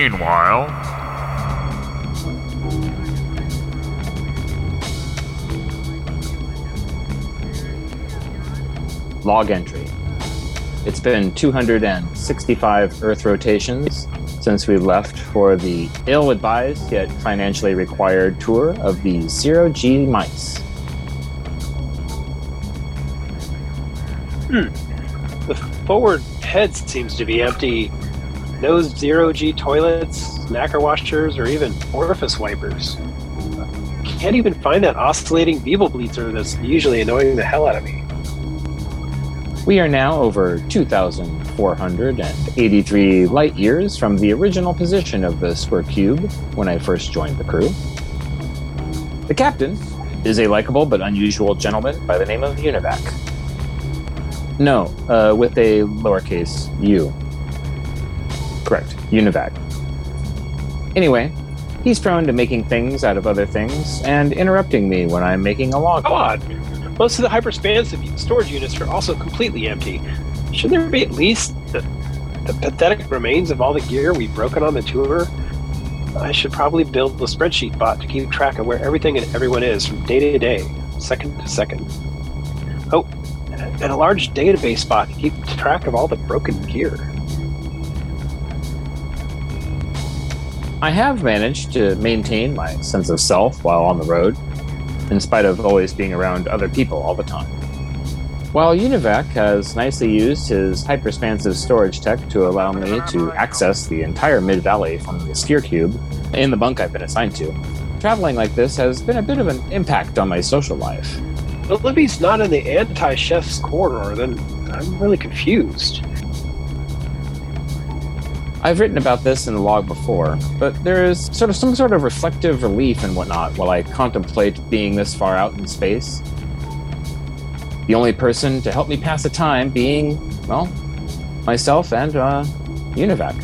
Meanwhile, log entry. It's been 265 Earth rotations since we left for the ill advised yet financially required tour of the Zero G mice. Hmm. The forward head seems to be empty. No zero G toilets, knacker washers, or even orifice wipers. Can't even find that oscillating Beeble Bleetzer that's usually annoying the hell out of me. We are now over 2,483 light years from the original position of the square cube when I first joined the crew. The captain is a likable but unusual gentleman by the name of Univac. No, uh, with a lowercase u. Correct, Univac. Anyway, he's prone to making things out of other things and interrupting me when I'm making a log. How odd. Most of the hyperspansive storage units are also completely empty. Should there be at least the, the pathetic remains of all the gear we've broken on the tour? I should probably build a spreadsheet bot to keep track of where everything and everyone is from day to day, second to second. Oh, and a large database bot to keep track of all the broken gear. I have managed to maintain my sense of self while on the road, in spite of always being around other people all the time. While Univac has nicely used his hyperspansive storage tech to allow me to access the entire Mid Valley from the Sphere Cube in the bunk I've been assigned to, traveling like this has been a bit of an impact on my social life. But Libby's not in the anti chef's corridor, then I'm really confused. I've written about this in the log before, but there is sort of some sort of reflective relief and whatnot while I contemplate being this far out in space. The only person to help me pass the time being, well, myself and uh, Univac.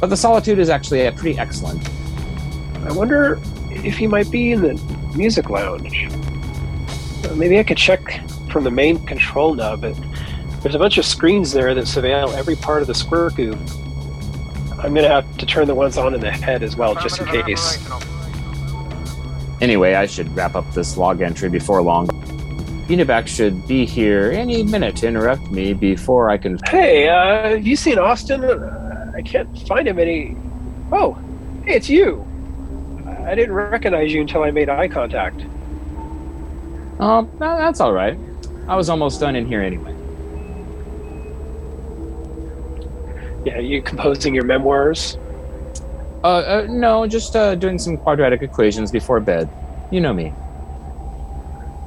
But the solitude is actually uh, pretty excellent. I wonder if he might be in the music lounge. Maybe I could check from the main control nub. It, there's a bunch of screens there that surveil every part of the square cube. I'm gonna have to turn the ones on in the head as well, just in case. Anyway, I should wrap up this log entry before long. Univac should be here any minute to interrupt me before I can. Hey, uh, have you seen Austin? Uh, I can't find him any. Oh, hey, it's you. I didn't recognize you until I made eye contact. Oh, tha- that's all right. I was almost done in here anyway. Yeah, you composing your memoirs? Uh, uh no, just uh, doing some quadratic equations before bed. You know me.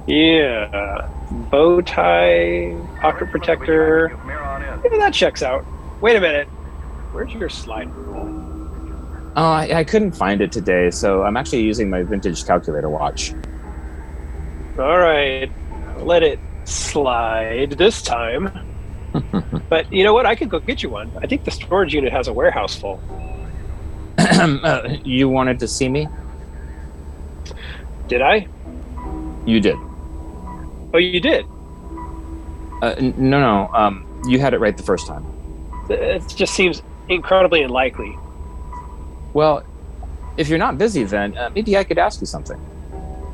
Yeah. Bow tie, pocket protector. Yeah, that checks out. Wait a minute. Where's your slide rule? Oh, I, I couldn't find it today, so I'm actually using my vintage calculator watch. All right. Let it slide this time. But you know what? I could go get you one. I think the storage unit has a warehouse full. uh, you wanted to see me? Did I? You did. Oh, you did. Uh, n- no, no. Um, you had it right the first time. It just seems incredibly unlikely. Well, if you're not busy, then uh, maybe I could ask you something.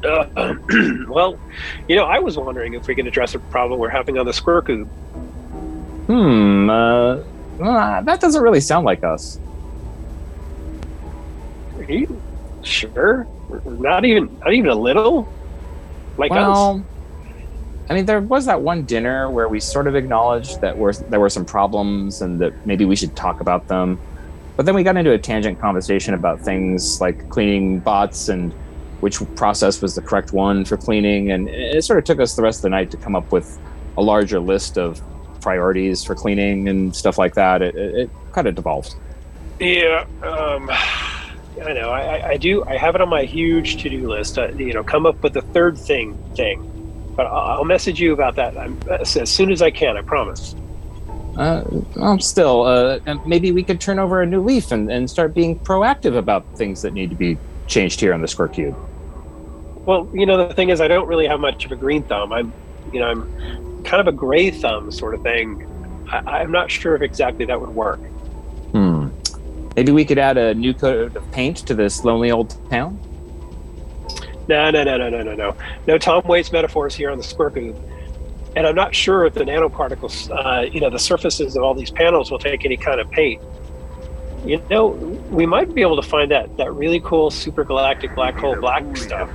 Uh, well, you know, I was wondering if we can address a problem we're having on the square cube. Hmm. Uh, uh, that doesn't really sound like us. Are you sure? Not even, not even a little. Like us. I mean, there was that one dinner where we sort of acknowledged that were, there were some problems and that maybe we should talk about them. But then we got into a tangent conversation about things like cleaning bots and which process was the correct one for cleaning. And it sort of took us the rest of the night to come up with a larger list of priorities for cleaning and stuff like that. It, it, it kind of devolved. Yeah, um, I know. I, I- do. I have it on my huge to-do list. Uh, you know, come up with the third thing thing. But I'll, I'll message you about that I'm, as soon as I can. I promise. Uh, well, still, uh, maybe we could turn over a new leaf and, and start being proactive about things that need to be changed here on the Square Cube. Well, you know, the thing is, I don't really have much of a green thumb. I'm, you know, I'm kind of a gray thumb sort of thing. I, I'm not sure if exactly that would work. Hmm. Maybe we could add a new coat of paint to this lonely old town. No, no, no, no, no, no, no. No Tom Waits metaphors here on the Square Cube. And I'm not sure if the nanoparticles, uh, you know, the surfaces of all these panels will take any kind of paint. You know, we might be able to find that that really cool super galactic black hole black stuff.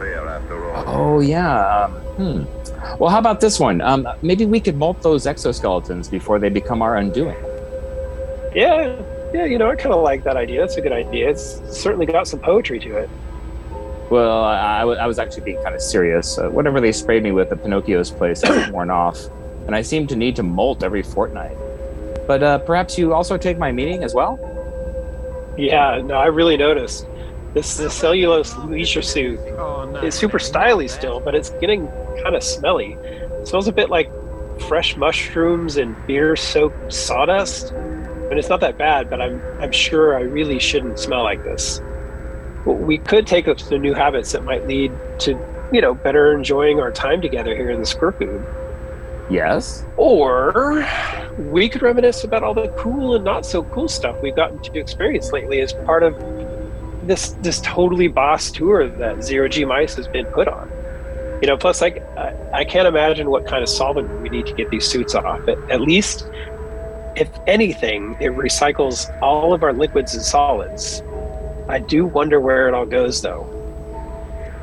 Oh yeah. Um, hmm. Well, how about this one? Um, maybe we could molt those exoskeletons before they become our undoing. Yeah, yeah. You know, I kind of like that idea. That's a good idea. It's certainly got some poetry to it. Well, I, I was actually being kind of serious. Uh, whatever they sprayed me with at Pinocchio's place hasn't worn off, and I seem to need to molt every fortnight. But uh, perhaps you also take my meaning as well? Yeah, no, I really noticed. This, this cellulose leisure suit is super stylish still, but it's getting kind of smelly. It smells a bit like fresh mushrooms and beer soaked sawdust. And it's not that bad, but I'm I'm sure I really shouldn't smell like this. We could take up some new habits that might lead to, you know, better enjoying our time together here in the Squircube. Yes. Or we could reminisce about all the cool and not so cool stuff we've gotten to experience lately as part of this this totally boss tour that Zero G Mice has been put on. You know, plus like I, I can't imagine what kind of solvent we need to get these suits off. But at least, if anything, it recycles all of our liquids and solids. I do wonder where it all goes, though.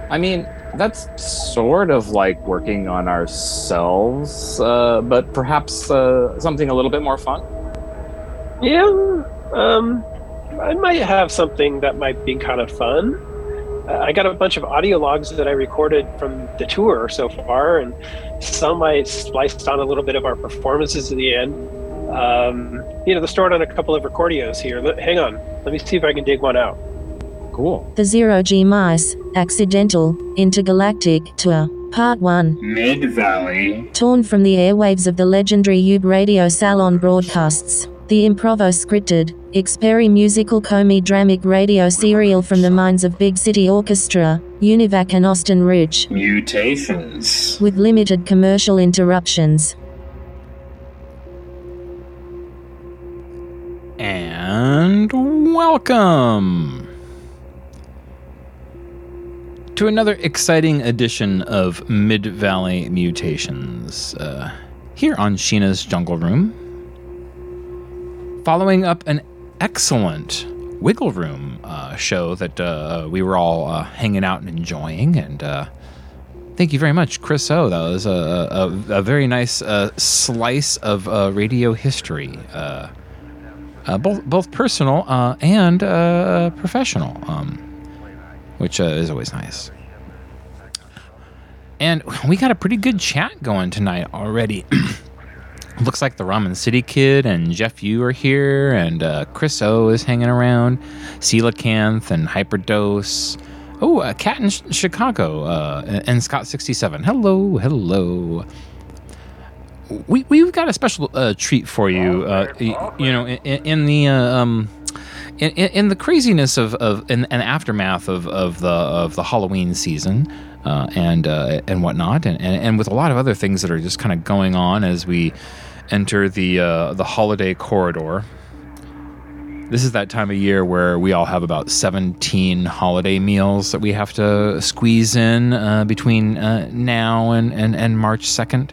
I mean, that's sort of like working on ourselves, uh, but perhaps uh, something a little bit more fun. Yeah, um, I might have something that might be kind of fun. Uh, I got a bunch of audio logs that I recorded from the tour so far, and some I spliced on a little bit of our performances at the end. Um, you know, they're stored on a couple of recordios here. Let, hang on, let me see if I can dig one out. Cool. The Zero G Mice Accidental Intergalactic Tour Part 1 Mid Valley. Torn from the airwaves of the legendary Ube Radio Salon broadcasts. The Improvo scripted, Xperi musical comedy dramic radio serial from the minds of Big City Orchestra, Univac and Austin Ridge. Mutations. With limited commercial interruptions. And welcome to another exciting edition of Mid Valley Mutations uh, here on Sheena's Jungle Room. Following up an excellent Wiggle Room uh, show that uh, we were all uh, hanging out and enjoying. And uh, thank you very much, Chris O. That was a, a, a very nice uh, slice of radio history. both both personal and professional. Um, which uh, is always nice. And we got a pretty good chat going tonight already. Looks like the Ramen City Kid and Jeff Yu are here, and uh, Chris O is hanging around, Coelacanth and Hyperdose. Oh, a Cat in Chicago uh, and Scott67. Hello, hello. We, we've got a special uh, treat for you. Uh, you, you know, in, in the. Uh, um, in, in, the craziness of, of in, aftermath of, of the of the Halloween season uh, and uh, and whatnot, and, and, and with a lot of other things that are just kind of going on as we enter the uh, the holiday corridor. This is that time of year where we all have about 17 holiday meals that we have to squeeze in uh, between uh, now and, and, and March 2nd.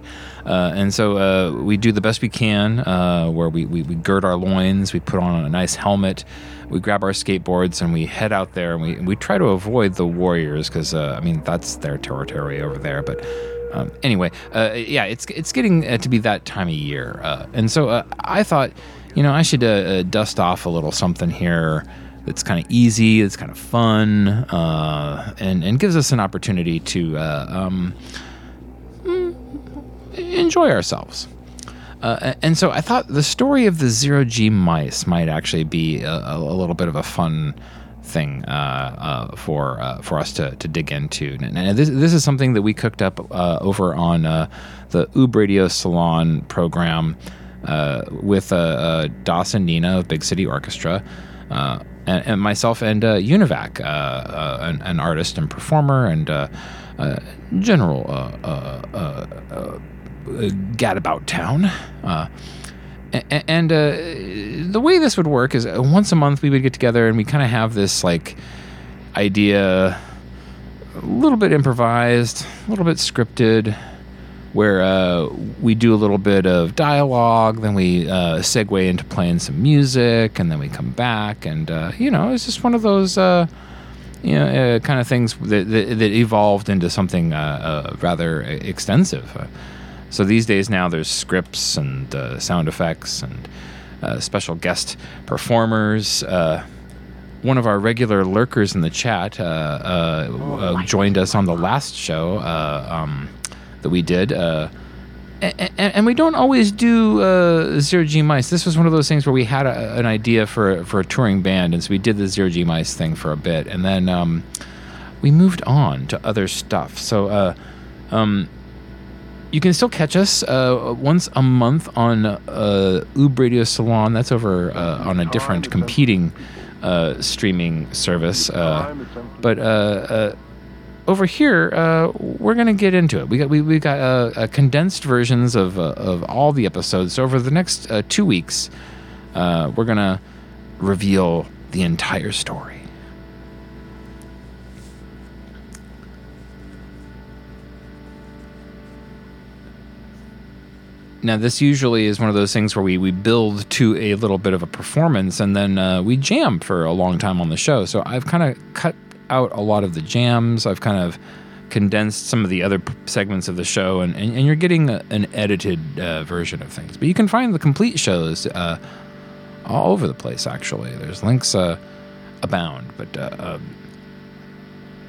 Uh, and so uh, we do the best we can, uh, where we, we, we, gird our loins, we put on a nice helmet, we grab our skateboards, and we head out there. And we, we try to avoid the warriors because, uh, I mean, that's their territory over there. But um, anyway, uh, yeah, it's, it's getting uh, to be that time of year. and so I thought, you know, I should dust off a little something here that's kind of easy, it's kind of fun, and, and gives us an opportunity to. Um, enjoy ourselves. Uh, and so I thought the story of the zero G mice might actually be a, a little bit of a fun thing uh, uh, for uh, for us to, to dig into. And this, this is something that we cooked up uh, over on uh, the Ube Radio Salon program uh, with uh, uh, Dawson Nina of Big City Orchestra. And, and, myself and Univac, an, an, artist and performer and general gadabout town. And uh, the way this would work is uh, once a month we would get together and we kind of have this like idea, a little bit improvised, a little bit scripted, where uh, we do a little bit of dialogue, then we uh, segue into playing some music, and then we come back, and uh, you know, it's just one of those. Uh, you know, kind of things that, that, that evolved into something rather extensive. So these days now, there's scripts and uh, sound effects and uh, special guest performers. Uh, one of our regular lurkers in the chat uh, uh, uh, joined us on the last show um, that we did. Uh, and, and we don't always do uh, zero G mice. This was one of those things where we had a, an idea for for a touring band, and so we did the zero G mice thing for a bit, and then um, we moved on to other stuff. So. Uh, um, you can still catch us uh, once a month on uh, Radio Salon. That's over uh, on a different competing uh, streaming service. Uh, but uh, uh, over here, we're gonna get into it. We got we, we got condensed versions of of all the episodes. So over the next two weeks, we're gonna reveal the entire story. Now, this usually is one of those things where we, we build to a little bit of a performance and then uh, we jam for a long time on the show. So I've kind of cut out a lot of the jams. I've kind of condensed some of the other segments of the show, and, and, and you're getting a, an edited uh, version of things. But you can find the complete shows uh, all over the place, actually. There's links uh, abound. But uh, um,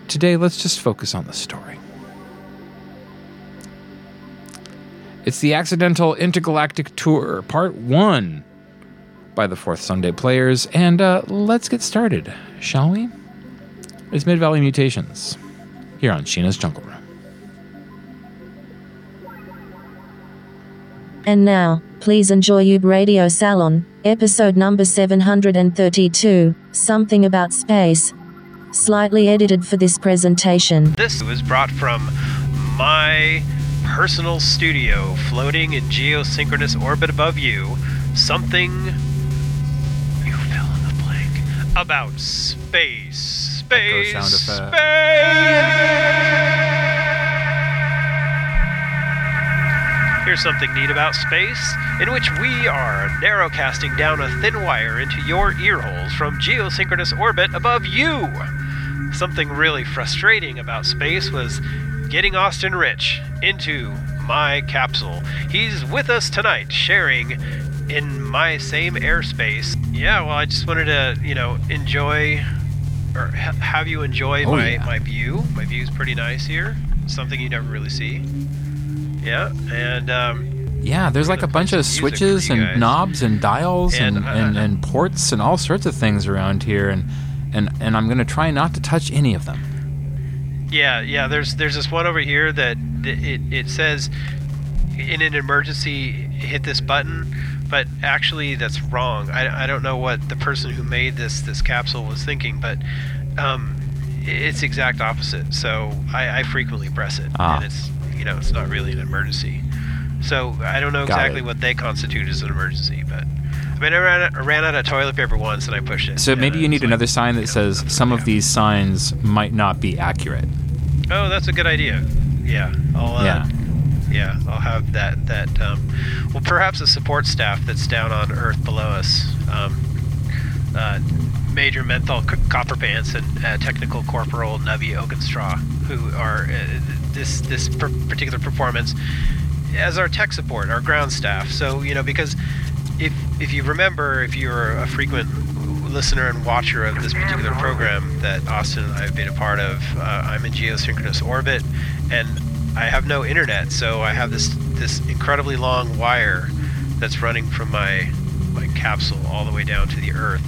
today, let's just focus on the story. It's the Accidental Intergalactic Tour, Part 1 by the Fourth Sunday Players. And uh, let's get started, shall we? It's Mid Valley Mutations here on Sheena's Jungle Room. And now, please enjoy Ube Radio Salon, episode number 732 Something About Space. Slightly edited for this presentation. This was brought from my personal studio floating in geosynchronous orbit above you. Something you fill in the blank about space. Space. Space. Here's something neat about space, in which we are narrowcasting down a thin wire into your earholes from geosynchronous orbit above you. Something really frustrating about space was getting Austin Rich into my capsule. He's with us tonight, sharing in my same airspace. Yeah, well, I just wanted to, you know, enjoy or ha- have you enjoy Oh, my, yeah. my view. My view's pretty nice here. Something you never really see. Yeah, and um, Yeah, there's like a bunch of switches and guys. knobs and dials and, And, uh, and, and ports and all sorts of things around here, and and and I'm gonna try not to touch any of them. Yeah, yeah. There's there's this one over here that it, it says in an emergency hit this button, but actually that's wrong. I, I don't know what the person who made this this capsule was thinking, but um, it's exact opposite. So I, I frequently press it, Ah. and it's you know it's not really an emergency. So I don't know exactly what they constitute as an emergency, but I mean I ran, out- I ran out of toilet paper once and I pushed it. So maybe you it's need like, another sign that you know, says some of these signs might not be accurate. Oh, that's a good idea. Yeah, I'll. Uh, Yeah. yeah. I'll have that. That. Um, well, perhaps the support staff that's down on Earth below us. Um, uh, Major Menthol C- Copperpants and uh, Technical Corporal Nubby Oakenstraw, who are uh, this this per- particular performance as our tech support, our ground staff. So you know, because if if you remember, if you're a frequent listener and watcher of this particular program that Austin and I have been a part of, uh, I'm in geosynchronous orbit, and I have no internet, so I have this this incredibly long wire that's running from my my capsule all the way down to the Earth,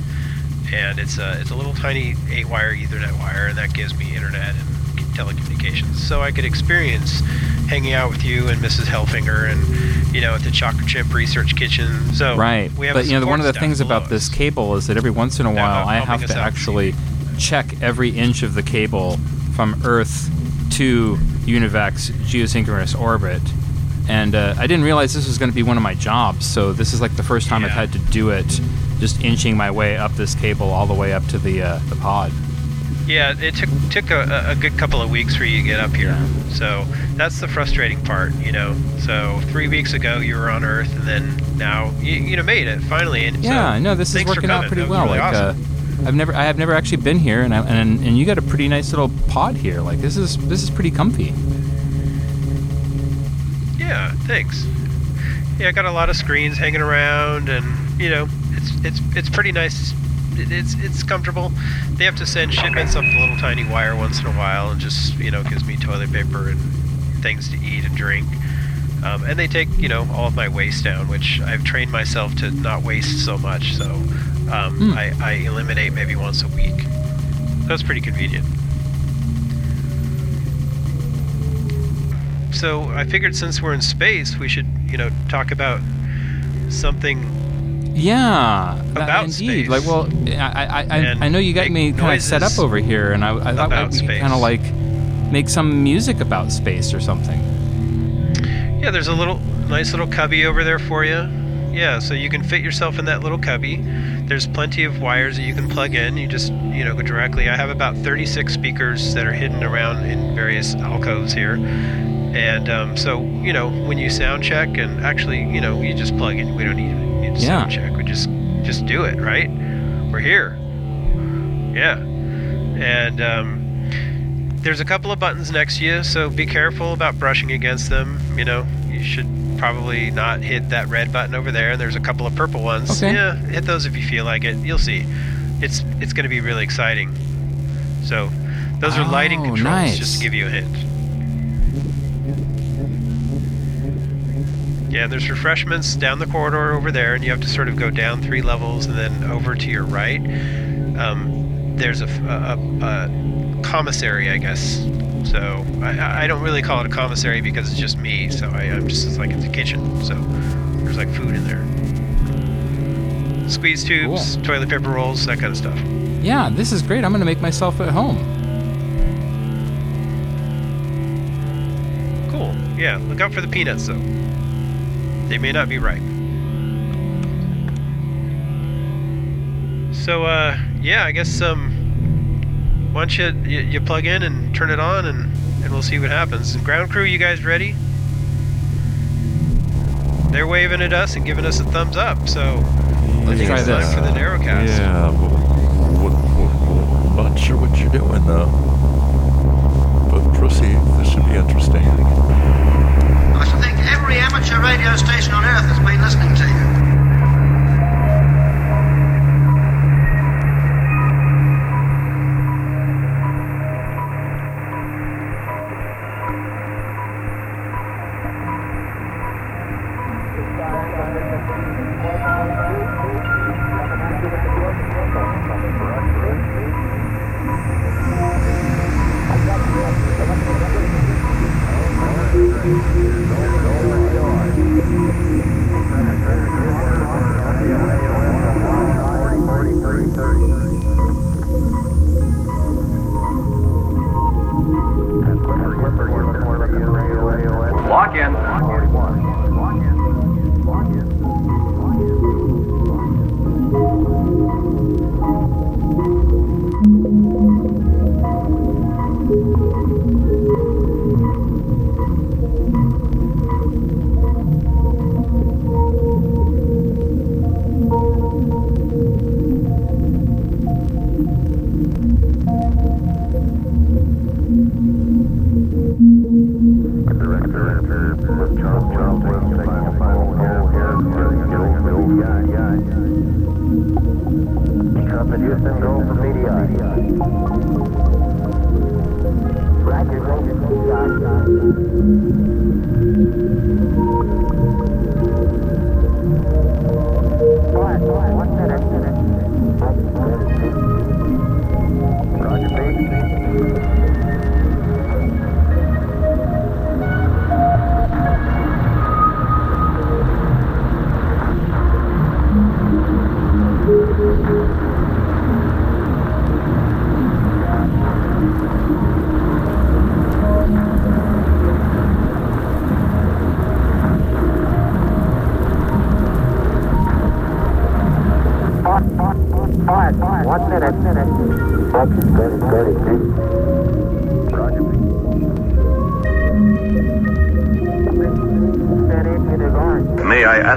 and it's a it's a little tiny eight wire Ethernet wire, and that gives me internet and telecommunications, so I could experience hanging out with you and Mrs. Helfinger and you know at the Chocolate chip Research Kitchen. So Right. we have but you know, one of the things about this cable is that every once in a while I have to actually check every inch of the cable from Earth to Univac's geosynchronous orbit. and uh, I didn't realize this was going to be one of my jobs. So this is like the first time I've had to do it, just inching my way up this cable all the way up to the uh, the pod. Yeah, it took took a, a good couple of weeks for you to get up here. So that's the frustrating part, you know. So three weeks ago you were on Earth, and then now you, you know made it finally. And Yeah, so no, this is working out pretty well. really like, awesome. uh, I've never, I have never actually been here, and I, and and you got a pretty nice little pod here. Like this is this is pretty comfy. Yeah, thanks. Yeah, I got a lot of screens hanging around, and you know, it's it's it's pretty nice. It- It's it's comfortable. They have to send shipments up the little tiny wire once in a while, and just you know gives me toilet paper and things to eat and drink. Um, and they take you know all of my waste down, which I've trained myself to not waste so much. So um, Hmm. I, I eliminate maybe once a week. That's pretty convenient. So I figured since we're in space, we should, you know, talk about something. Yeah, that- About indeed. space. Like, well, I I, I, I know you got me kind of set up over here, and I, I thought about we kind of like make some music about space or something. Yeah, there's a little nice little cubby over there for you. Yeah, so you can fit yourself in that little cubby. There's plenty of wires that you can plug in. You just, you know, go directly. I have about 36 speakers that are hidden around in various alcoves here. And um, so, you know, when you sound check, and actually, you know, you just plug in. We don't need, to Yeah. sound check. We just just do it, right? We're here. Yeah. And um, there's a couple of buttons next to you, so be careful about brushing against them. You know, you should probably not hit that red button over there. And there's a couple of purple ones. Okay. Yeah, hit those if you feel like it. You'll see. It's it's going to be really exciting. So those are lighting Oh, controls, nice. just to give you a hint. Yeah, there's refreshments down the corridor over there, and you have to sort of go down three levels and then over to your right. Um, there's a commissary, I guess. So I, I don't really call it a commissary because it's just me. So I, I'm just it's like it's a kitchen. So there's like food in there. Squeeze tubes, toilet paper rolls, that kind of stuff. Yeah, this is great. I'm gonna make myself at home. Cool. Yeah, look out for the peanuts though. They may not be right. So uh yeah, I guess um why don't you, you you plug in and turn it on and and we'll see what happens. And ground crew, you guys ready? They're waving at us and giving us a thumbs up. So I Let's think try this. for the narrowcast. Yeah, but what, what, what, not sure what you're doing though. But proceed. This should be interesting. Every amateur radio station on Earth has been listening to you.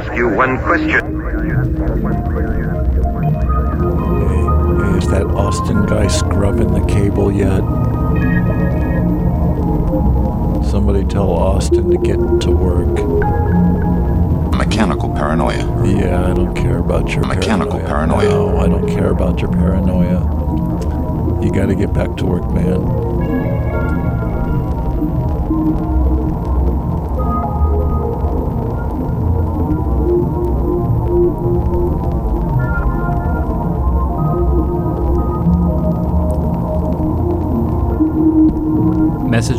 Ask you one question. Hey, hey, is that Austin guy scrubbing the cable yet? Somebody tell Austin to get to work. Mechanical paranoia. Yeah, I don't care about your Mechanical paranoia. No, I don't care about your paranoia. You got to get back to work, man.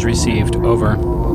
Message received. Over.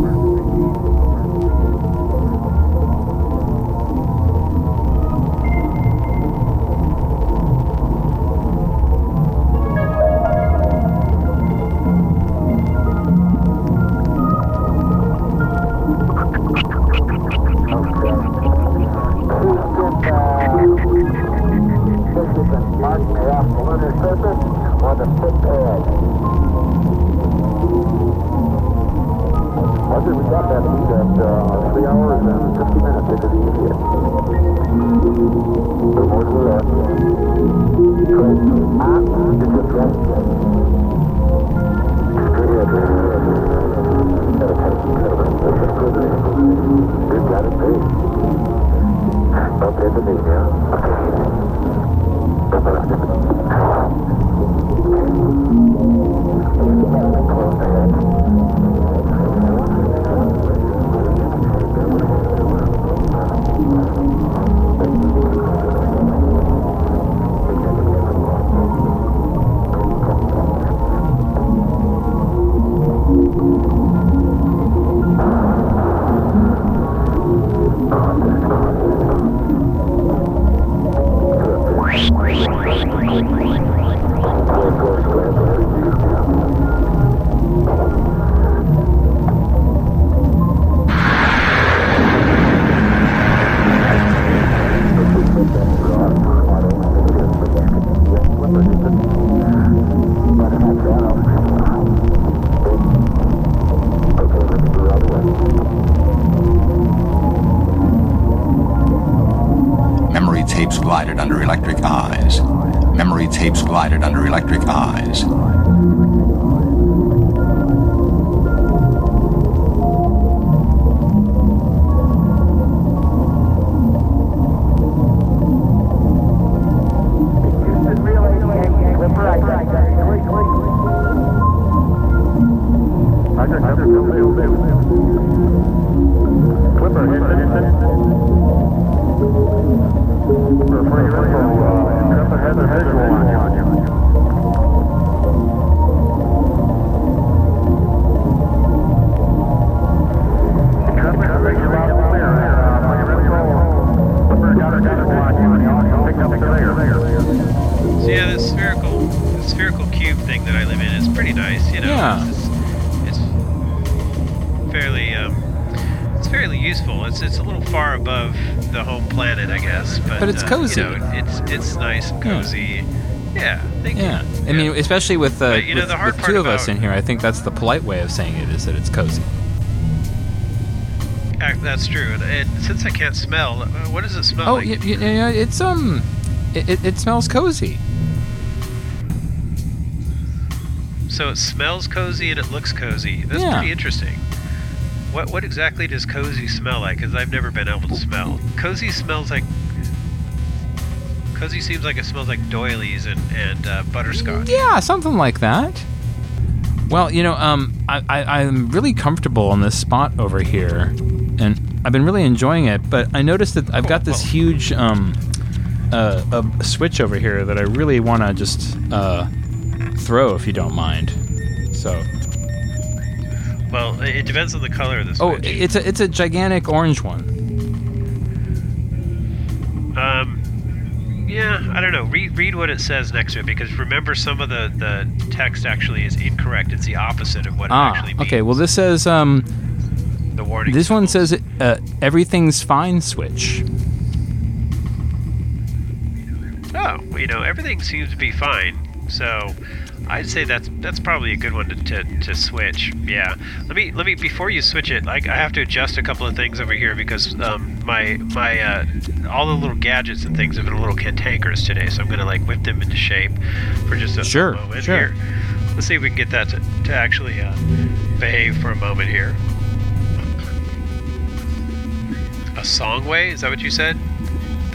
Useful. It's it's a little far above the home planet, I guess, but But it's uh, cozy. You know, it's it's nice and cozy. Yeah, thank Yeah. you. I mean, especially with, uh, But, you know, with, the with two of us in here, I think that's the polite way of saying it is that it's cozy. Ac- That's true. And, and since I can't smell, uh, what does it smell Oh, like? yeah, it's um, it, it, it smells cozy. So it smells cozy and it looks cozy. That's Yeah. pretty interesting. What what exactly does cozy smell like? Because I've never been able to smell. Cozy smells like. Cozy seems like it smells like doilies and and uh, butterscotch. Yeah, something like that. Well, you know, um, I, I, I'm really comfortable on this spot over here, and I've been really enjoying it. But I noticed that I've got this huge um, uh, a switch over here that I really want to just uh, throw, if you don't mind. So, Well, it it depends on the color of this. oh, switch. it's a it's a gigantic orange one. Um, yeah, I don't know. Read read what it says next to it because remember some of the the text actually is incorrect. It's the opposite of what it Ah, actually means. okay. Well, this says um, The warning. this one says uh, everything's fine switch. Oh, well, you know, everything seems to be fine. So, I'd say that's that's probably a good one to, to, to switch. Yeah. Let me let me before you switch it. Like I have to adjust a couple of things over here because um, my my uh, all the little gadgets and things have been a little cantankerous today. So I'm gonna like whip them into shape for just a Sure, moment sure. here. Let's see if we can get that to, to actually uh, behave for a moment here. A songway? Is that what you said?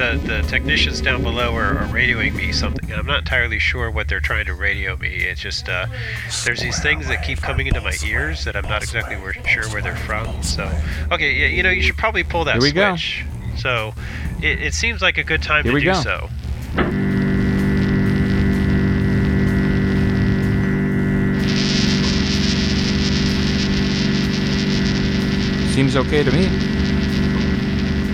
The the technicians down below are, are radioing me something, and I'm not entirely sure what they're trying to radio me. It's just uh, there's these things that keep coming into my ears that I'm not exactly sure where they're from. So, okay, yeah, you know, you should probably pull that Here we go. switch. So, it, it seems like a good time Here to do go. so. Seems okay to me.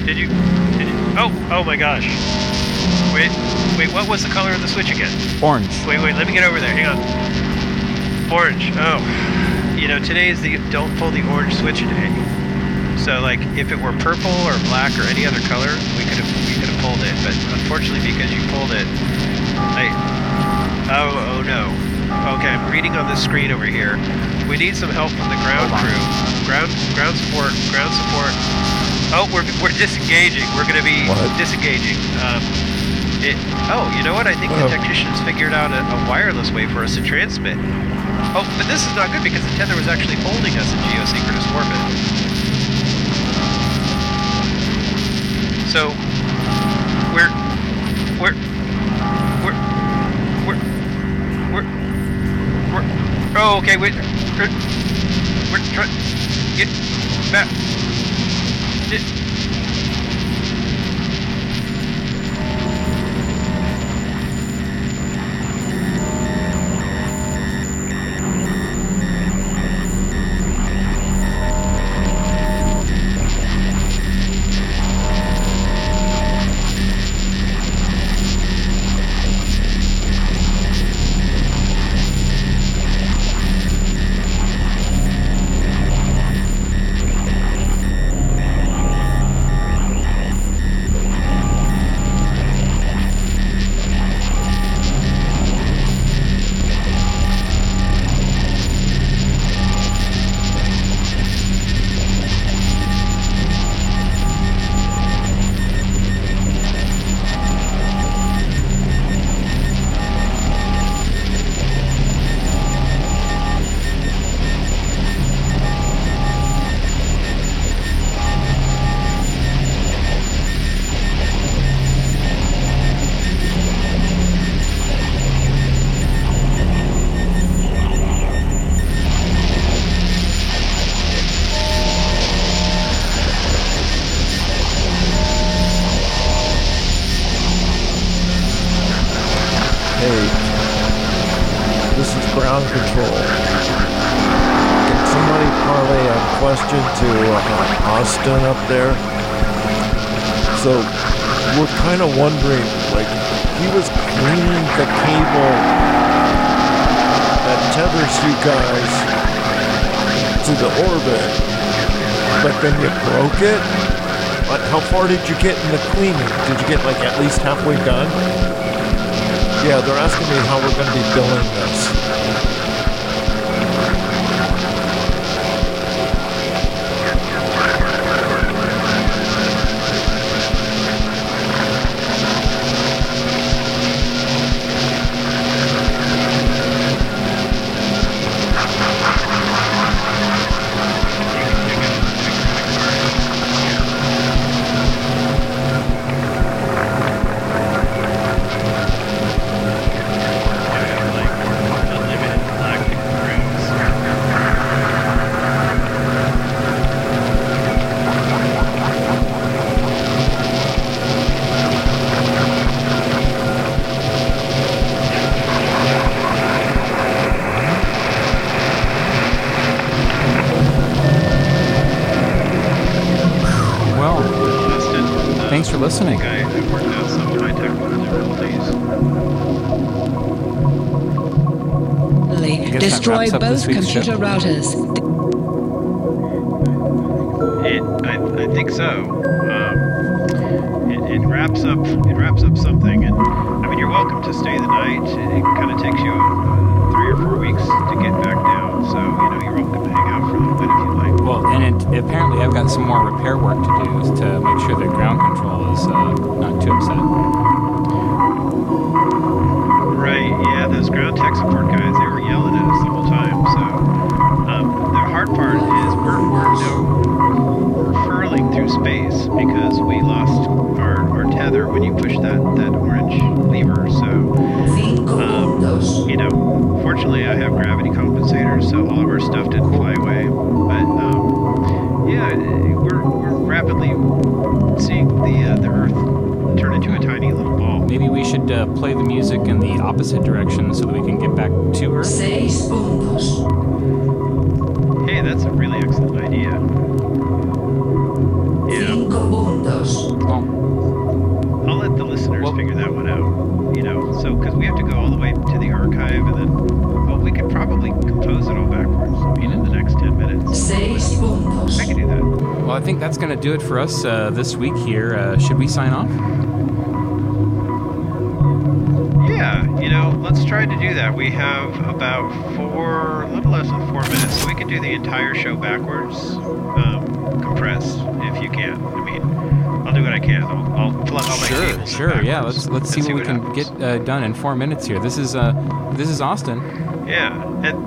Did you? Did you? Oh, oh my gosh. Wait, wait. What was the color of the switch again? Orange. Wait, wait. Let me get over there. Hang on. Orange. Oh, you know, today is the don't pull the orange switch day. So, like, if it were purple or black or any other color, we could have we could have pulled it. But unfortunately, because you pulled it, I. Oh, oh no. Okay, I'm reading on the screen over here. We need some help from the ground crew. Ground, ground support, ground support. Oh, we're, we're disengaging. We're going to be What? disengaging. Um, it, oh, you know what? I think the Oh. technicians figured out a, a wireless way for us to transmit. Oh, but this is not good because the tether was actually holding us in geosynchronous orbit. So, we're, we're, we're, we're, we're, we're, oh, okay, wait, we're, we're trying, get back. It, for us uh, this week here. Uh, should we sign off? Yeah, you know, let's try to do that. We have about four, a little less than four minutes, so we could do the entire show backwards, um, compressed, if you can. I mean, I'll do what I can. I'll, I'll plug all my Sure, cables in sure. Yeah, let's let's and see what we can happens. get uh, done in four minutes here. This is uh, this is Austin. Yeah, and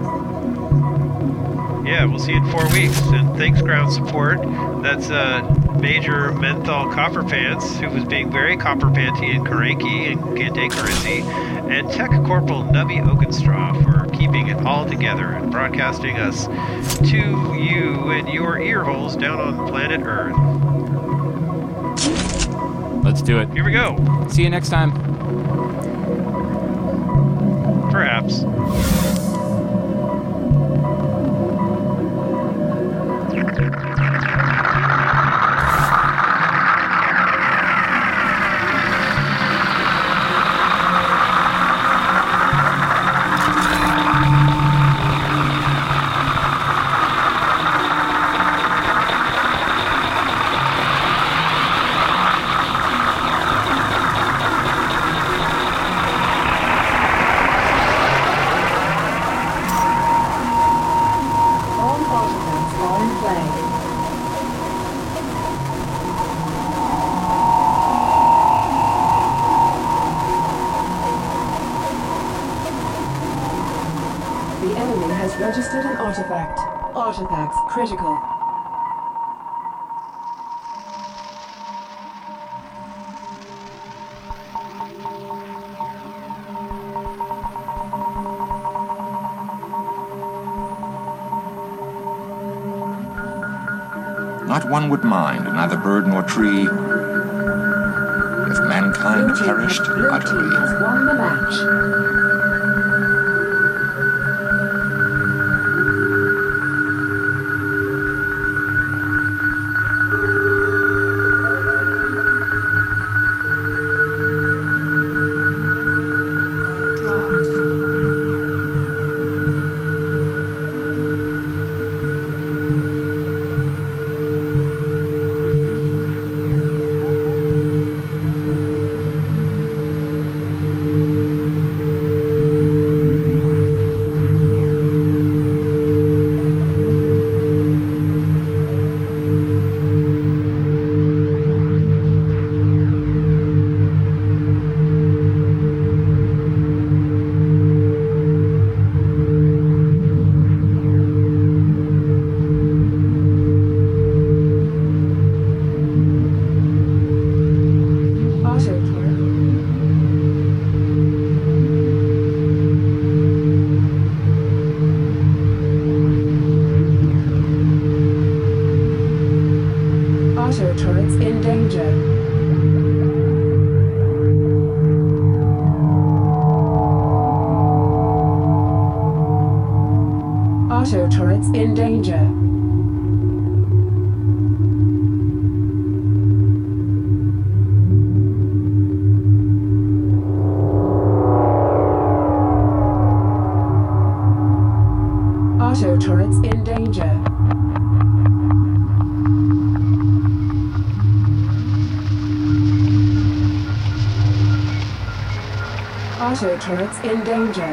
yeah, we'll see you in four weeks. And thanks, ground support. That's uh, Major Menthol Copper Pants, who was being very copper panty and cranky and Kante Carissi, and Tech Corporal Nubby Oakenstraw for keeping it all together and broadcasting us to you and your ear holes down on planet Earth. Let's do it. Here we go. See you next time. Perhaps. Critical. Not one would mind, neither bird nor tree, if mankind perished utterly. Auto turrets in danger.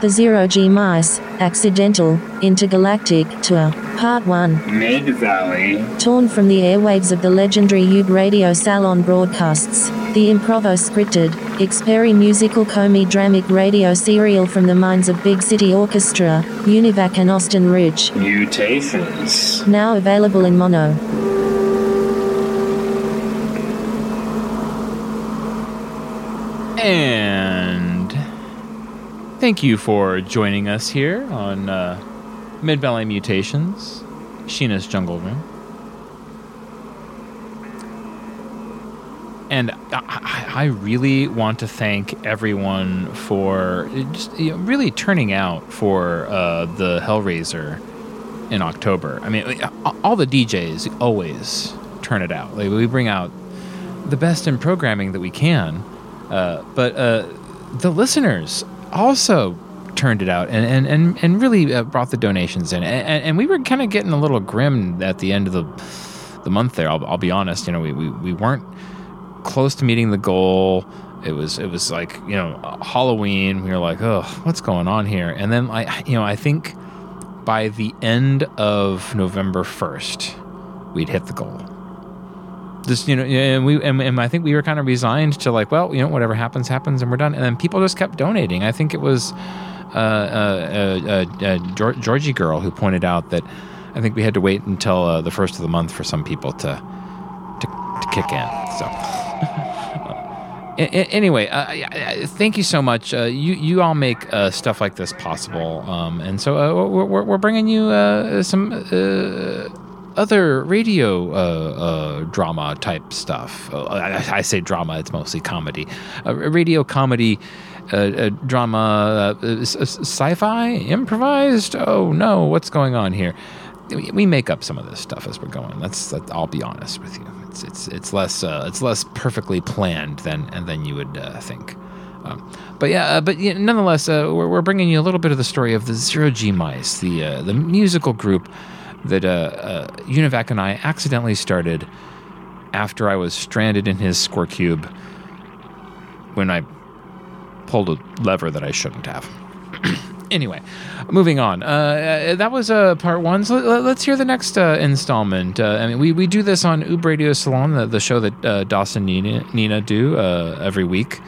The Zero G Mice, Accidental, Intergalactic Tour, Part 1. Mid Valley. Torn from the airwaves of the legendary Ube Radio Salon broadcasts, the Improvo scripted, Experi musical comedy-dramic radio serial from the minds of Big City Orchestra, Univac and Austin Ridge. Mutations. Now available in mono. And thank you for joining us here on uh, Mid Valley Mutations, Sheena's Jungle Room. And I, I really want to thank everyone for just you know, really turning out for uh, the Hellraiser in October. I mean, all the DJs always turn it out. Like we bring out the best in programming that we can. Uh, but uh, the listeners also turned it out and, and, and, and really uh, brought the donations in. And, and we were kind of getting a little grim at the end of the the month there. I'll, I'll be honest. You know, we, we, we weren't close to meeting the goal. It was it was like you know Halloween. We were like, oh, what's going on here? And then I you know I think by the end of November first, we'd hit the goal just you know and we and, and, i think we were kind of resigned to like well you know whatever happens happens and we're done. And then people just kept donating. I think it was uh, uh, uh, uh georgie girl who pointed out that i think we had to wait until uh, the first of the month for some people to to, to kick in so. Anyway, uh, thank you so much. Uh, you you all make uh, stuff like this possible, um, and so uh, we're, we're bringing you uh, some uh, other radio drama type stuff. I, I, say drama; it's mostly comedy. radio comedy. drama, sci-fi, improvised. Oh no, what's going on here? We make up some of this stuff as we're going. That's, that, I'll be honest with you. It's it's it's less uh, it's less perfectly planned than than you would uh, think. Um, but yeah, uh, but yeah, nonetheless, uh, we're, we're bringing you a little bit of the story of the Zero G Mice, the uh, the musical group that uh, Univac and I accidentally started after I was stranded in his square cube when I pulled a lever that I shouldn't have. anyway, moving on. Uh, uh, that was uh, part one. So let, us hear the next uh, installment. Uh, I mean, we, we do this on Ube Radio Salon, the, the show that uh, Dawson Nina, Nina do every week,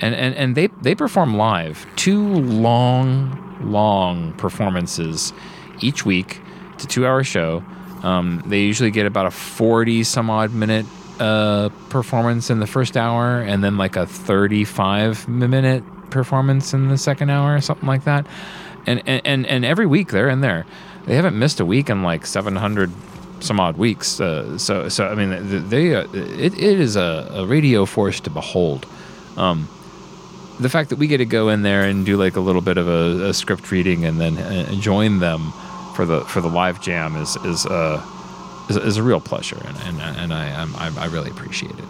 and, and and they they perform live two long long performances each week. A two hour show. Um, they usually get about a forty some odd minute performance in the first hour, and then like a thirty five minute performance in the second hour or something like that. And and and every week they're in there. They haven't missed a week in like 700 some odd weeks. Uh, so so I mean they uh, it, it is a, a, radio force to behold. Um, the fact that we get to go in there and do like a little bit of a, a script reading and then uh, join them for the for the live jam is is uh is, is a real pleasure and and, and I, I I really appreciate it.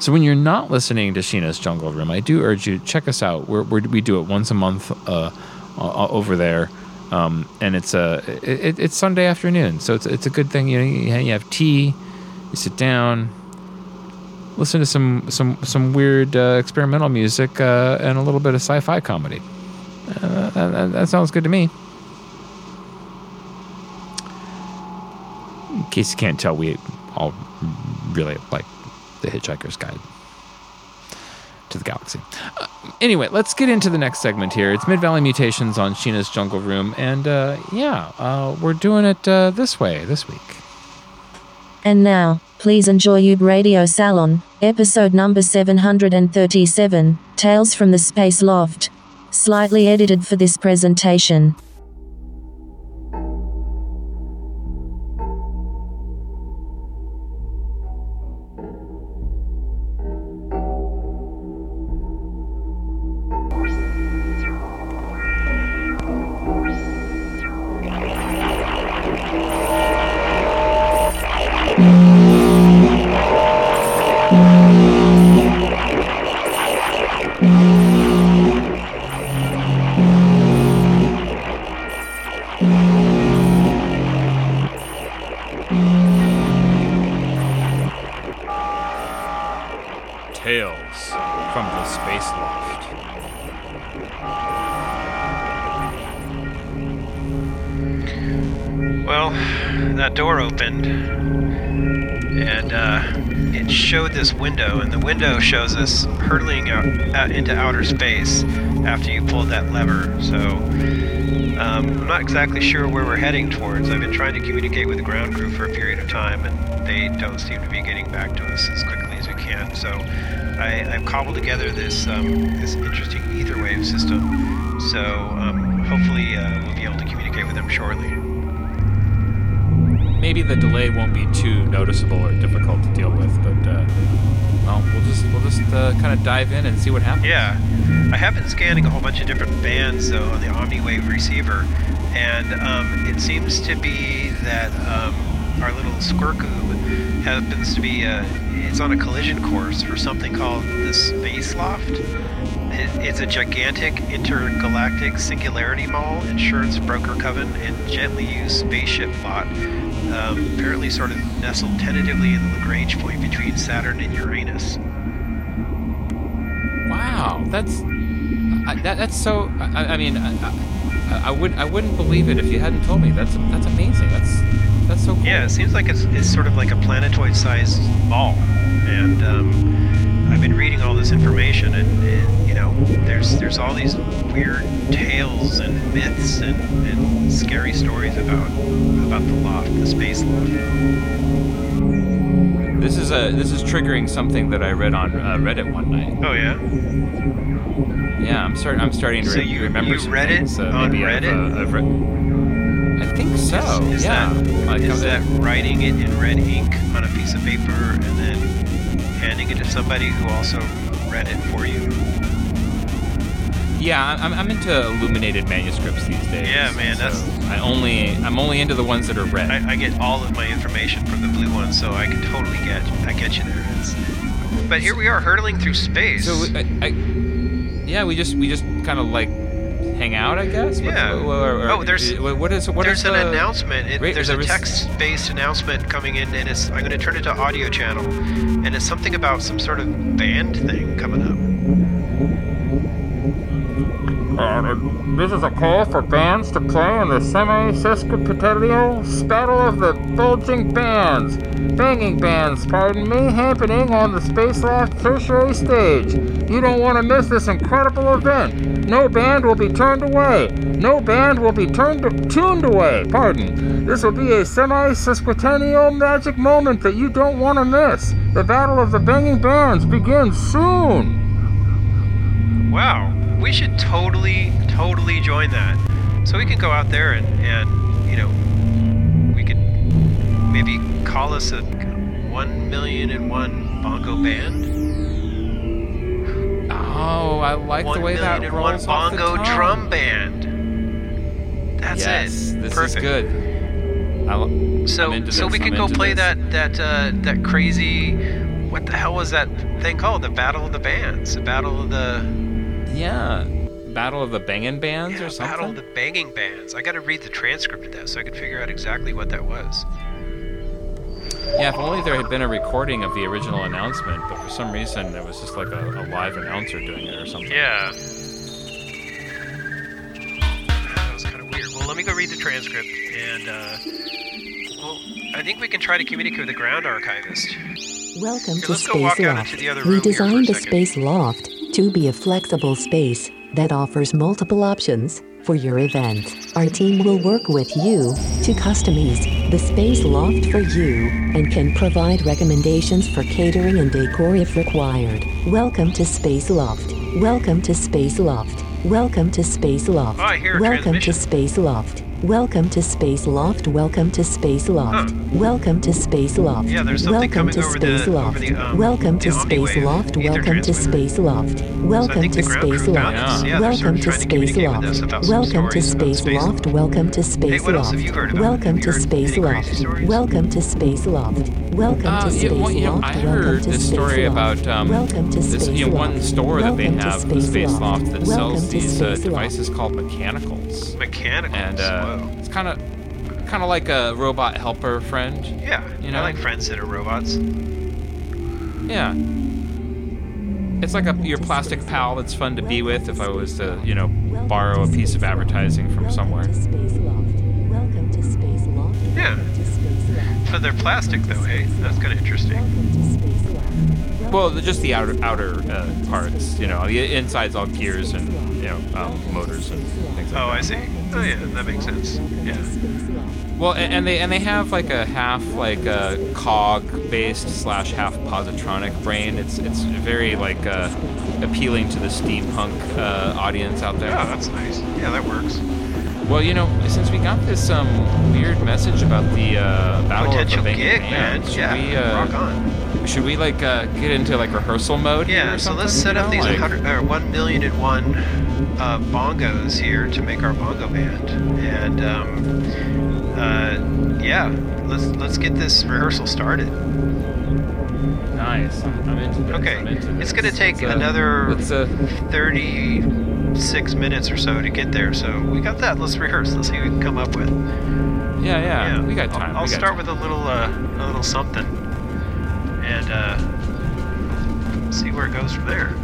So when you're not listening to Sheena's Jungle Room, I do urge you to check us out. We're, we're, we do it once a month uh, over there, um, and it's a it, it's Sunday afternoon, so it's it's a good thing. You know, you have tea, you sit down, listen to some some some weird uh, experimental music uh, and a little bit of sci-fi comedy. Uh, that, that sounds good to me. Case you can't tell, we all really like the Hitchhiker's Guide to the Galaxy. Uh, anyway, let's get into the next segment here. It's Mid Valley Mutations on Sheena's Jungle Room, and uh, yeah, uh, we're doing it uh, this way this week. And now, please enjoy Ube Radio Salon, episode number 737 Tales from the Space Loft. Slightly edited for this presentation. Shows us hurtling out, out into outer space after you pulled that lever. So um, I'm not exactly sure where we're heading towards. I've been trying to communicate with the ground crew for a period of time, and they don't seem to be getting back to us as quickly as we can. So I, I've cobbled together this um, this interesting ether wave system. So um, hopefully uh, we'll be able to communicate with them shortly. Maybe the delay won't be too noticeable or difficult to deal with, but uh, well, we'll just we'll just uh, kind of dive in and see what happens. Yeah, I have been scanning a whole bunch of different bands though on the OmniWave receiver, and um, it seems to be that um, our little Squircube happens to be uh, it's on a collision course for something called the Space Loft. It, it's a gigantic intergalactic singularity mall, insurance broker coven, and gently used spaceship lot. Um, apparently, sort of nestled tentatively in the Lagrange point between Saturn and Uranus. Wow, that's I, that, that's so. I, I mean, I, I, I would I wouldn't believe it if you hadn't told me. That's that's amazing. That's that's so cool. Yeah, it seems like it's, it's sort of like a planetoid-sized ball, and um, I've been reading all this information, and, and you know, there's there's all these weird tales and myths and, and scary stories about about the loft, the space loft. This is a this is triggering something that I read on uh, Reddit one night. Oh yeah. Yeah, I'm starting. I'm starting to So re- you- remember you read it uh, on maybe Reddit? I've, uh, I've re- I think so. Is, is yeah. that Like, is uh, that writing it in red ink on a piece of paper and then handing it to somebody who also read it for you? Yeah, I'm, I'm into illuminated manuscripts these days. Yeah, man, so that's- I only I'm only into the ones that are red. I, I get all of my information from the blue one, so I can totally get I get you there. It's, but here we are hurtling through space. So I, I, yeah, we just we just kind of like hang out, I guess. Yeah. or- oh, there's uh, what is what there's is an the- announcement. It, there's is a there a- text-based announcement coming in, and it's I'm going to turn it to audio channel, and it's something about some sort of band thing coming up. This is a call for bands to play in the semi-sesquipedalial battle of the bulging bands, banging bands, pardon me, happening on the Space Loft tertiary stage. You don't want to miss this incredible event. No band will be turned away. No band will be turned tuned away. Pardon. This will be a semi-sesquicentennial magic moment that you don't want to miss. The battle of the banging bands begins soon. Wow, we should totally, totally join that. So we can go out there and, and you know, we could maybe call us a one million and one bongo band. Oh, I like one the way that and one rolls off the bongo tongue. drum band. That's yes, it. This Perfect. is good. I, lo- So, so we could go play this. that that uh, that crazy. What the hell was that thing called? The Battle of the Bands. The Battle of the Yeah, Battle of the Banging Bands yeah, or something. Battle of the Banging Bands. I got to read the transcript of that so I could figure out exactly what that was. Yeah, if only there had been a recording of the original announcement, but for some reason it was just like a, a live announcer doing it or something. Yeah. That was kind of weird. Well, let me go read the transcript, and uh, well, I think we can try to communicate with the ground archivist. Welcome Here, to let's go walk Space out Loft. into the other We room here for a designed the. Space Loft to be a flexible space that offers multiple options for your event. Our team will work with you to customize the Space Loft for you and can provide recommendations for catering and decor if required. Welcome to Space Loft. Welcome to Space Loft. Welcome to Space Loft. Oh, I hear a Welcome to. Space Loft. Welcome to Space Loft. Welcome to Space Loft. Welcome to Space Loft. Yeah, there's something Welcome coming to over the- Space over Loft. the, um, Welcome to Space Loft. Welcome to. Space Loft. Welcome to Space Loft. found us. Yeah, they're Welcome to Space Loft. us about some Welcome to Space space Loft. Welcome to Space Loft. have you heard about? Welcome to Space Loft. Welcome to Space Loft. Welcome Uh, to Space well, you know, Loft. I Welcome heard to this Space story Loft. about um, Welcome to this Space you know, one Loft. store that they have, the Space Space Loft, that sells these uh, devices called mechanicals. Mechanicals. And uh, it's kind of kind of like a robot helper friend. Yeah, You know? I like friends that are robots. Yeah. It's like a your plastic pal that's fun to be with if I was to, you know, borrow a piece of advertising from somewhere. Yeah. Loft. Welcome to Space Loft. But they're plastic though, hey? That's kind of interesting. Well, the- just the outer outer uh, parts. You know, the inside's all gears and you know um, motors and things like Oh, that. I see. Oh yeah, that makes sense. Yeah. Well, a- and they and they have like a half like a cog based slash half positronic brain. It's it's very like uh, appealing to the steampunk uh, audience out there. Oh, that's nice. Yeah, that works. Well, you know, since we got this um weird message about the uh, battle Potential of the gig, man. Yeah, we uh, rock on. Should we like uh, get into like rehearsal mode? here Yeah, so let's set you up know? these Like- 100, or 1 million and one uh, bongos here to make our bongo band. And um, uh, yeah, let's let's get this rehearsal started. Nice. I'm, I'm into this. Okay, I'm into it's gonna take Let's, uh, another let's, uh, 36 minutes or so to get there. So we got that. Let's rehearse. Let's see what we can come up with. Yeah, yeah, we got time. I'll, we got start with a little uh, a little something, and uh, see where it goes from there.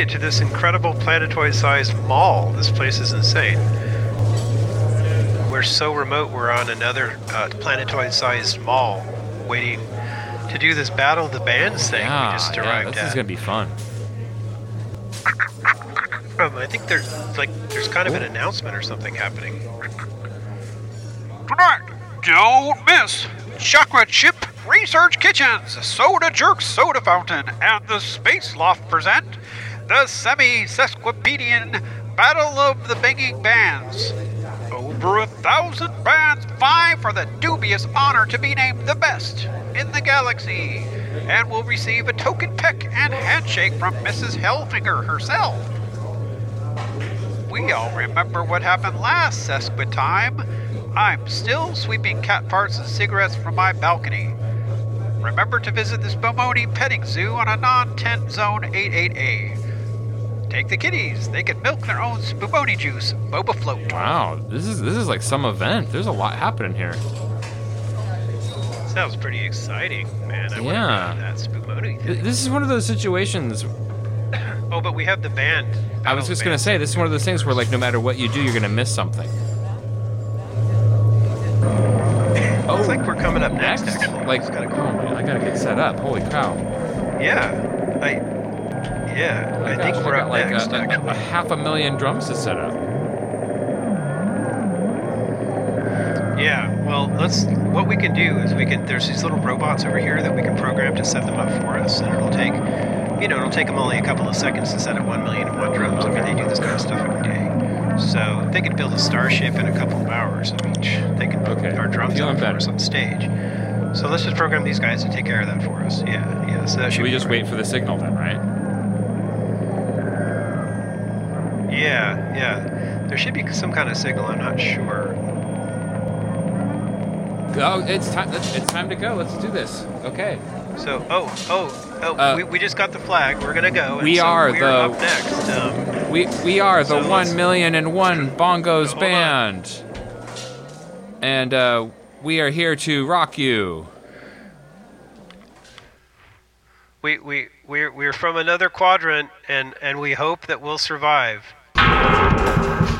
Made it to this incredible planetoid-sized mall. This place is insane. We're so remote. We're on another uh, planetoid-sized mall, waiting to do this battle of the bands thing yeah, we just yeah, arrived this at. is gonna be fun. Um, I think there's like there's kind of an announcement or something happening. Tonight, don't miss Chocolate Chip Research Kitchens, Soda Jerk Soda Fountain, and the Space Loft present the semi sesquipedian Battle of the Banging Bands. Over a thousand bands vie for the dubious honor to be named the best in the galaxy, and will receive a token peck and handshake from Mrs. Hellfinger herself. We all remember what happened last Sesquit time. I'm still sweeping cat farts and cigarettes from my balcony. Remember to visit the Spumoni Petting Zoo on a non-tent zone 88A. Take the kitties. They can milk their own Spumoni juice. Boba Float. Wow, this is this is like some event. There's a lot happening here. Sounds pretty exciting, man. I Yeah. that Spumoni Th- This is one of those situations. Oh, but we have the band. I was just gonna say, this is one of those things where like no matter what you do, you're gonna miss something. Looks like oh, we're coming up next. Next? Actually, Like, It's kinda oh man, I gotta get set up. Holy cow! Yeah, I. Yeah, Oh I gosh, think we're got up like next. a, a- a half a million drums to set up. Yeah, well, let's. What we can do is we can. There's these little robots over here that we can program to set them up for us, and it'll take, you know, it'll take them only a couple of seconds to set up one million and one drums. I mean, they do this kind of stuff every day. So they could build a starship in a couple of hours. I mean, they can put our drums on for better. us on stage. So let's just program these guys to take care of that for us. Yeah, yeah. So that Should should we just wait for the signal then, right? Yeah, yeah. There should be some kind of signal. I'm not sure. Oh, it's time. It's, time to go. Let's do this. Okay. So, oh, oh, oh, Uh, we, we just got the flag. We're gonna go. and we so are the- up next. Um, We we are the So million and one bongos Hold on. band, and uh, we are here to rock you. we we we're we're from another quadrant, and and we hope that we'll survive. Well, well, uh, folks, that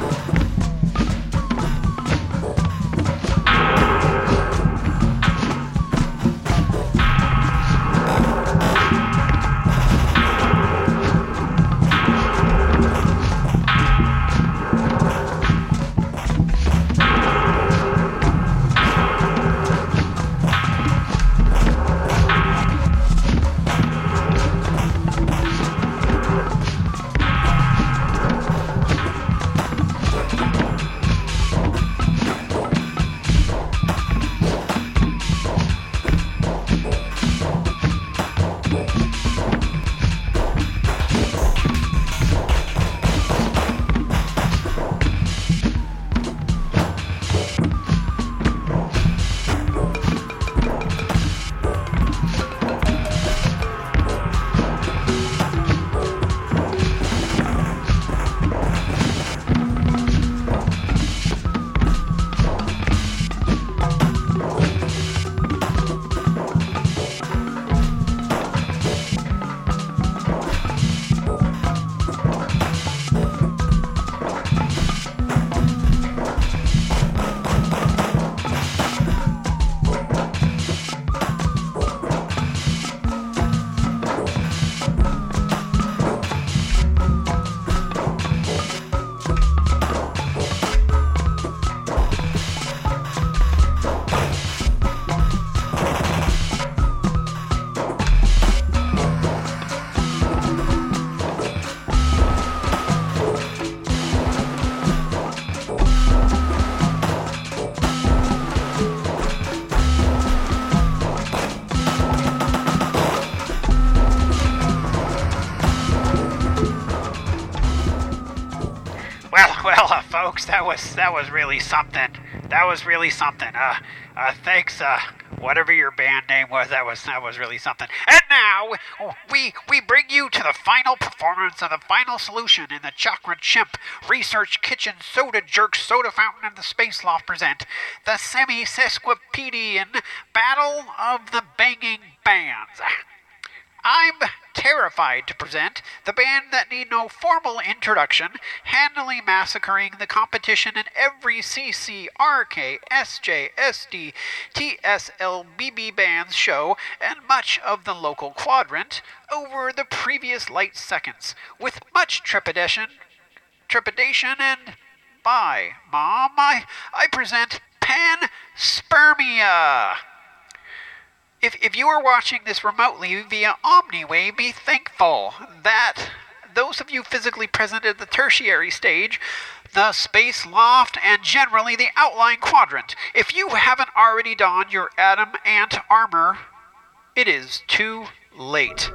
was that was really something. That was really something. Uh, uh, thanks. Uh, whatever your band name was, that was that was really something. And now we we bring you to the final performance of the final solution in the Chakra Chimp Research Kitchen Soda Jerk Soda Fountain and the Space Loft present the semi sesquipedian Battle of the Banging Bands. Terrified to present the band that need no formal introduction, handily massacring the competition in every CC, RK, SJ, SD, TSL, BB bands show, and much of the local quadrant over the previous light seconds, with much trepidation, trepidation, and bye, Mom, I, I present Panspermia. If, if you are watching this remotely via OmniWave, be thankful that those of you physically present at the tertiary stage, the space loft, and generally the outlying quadrant, if you haven't already donned your Adam Ant armor, it is too late.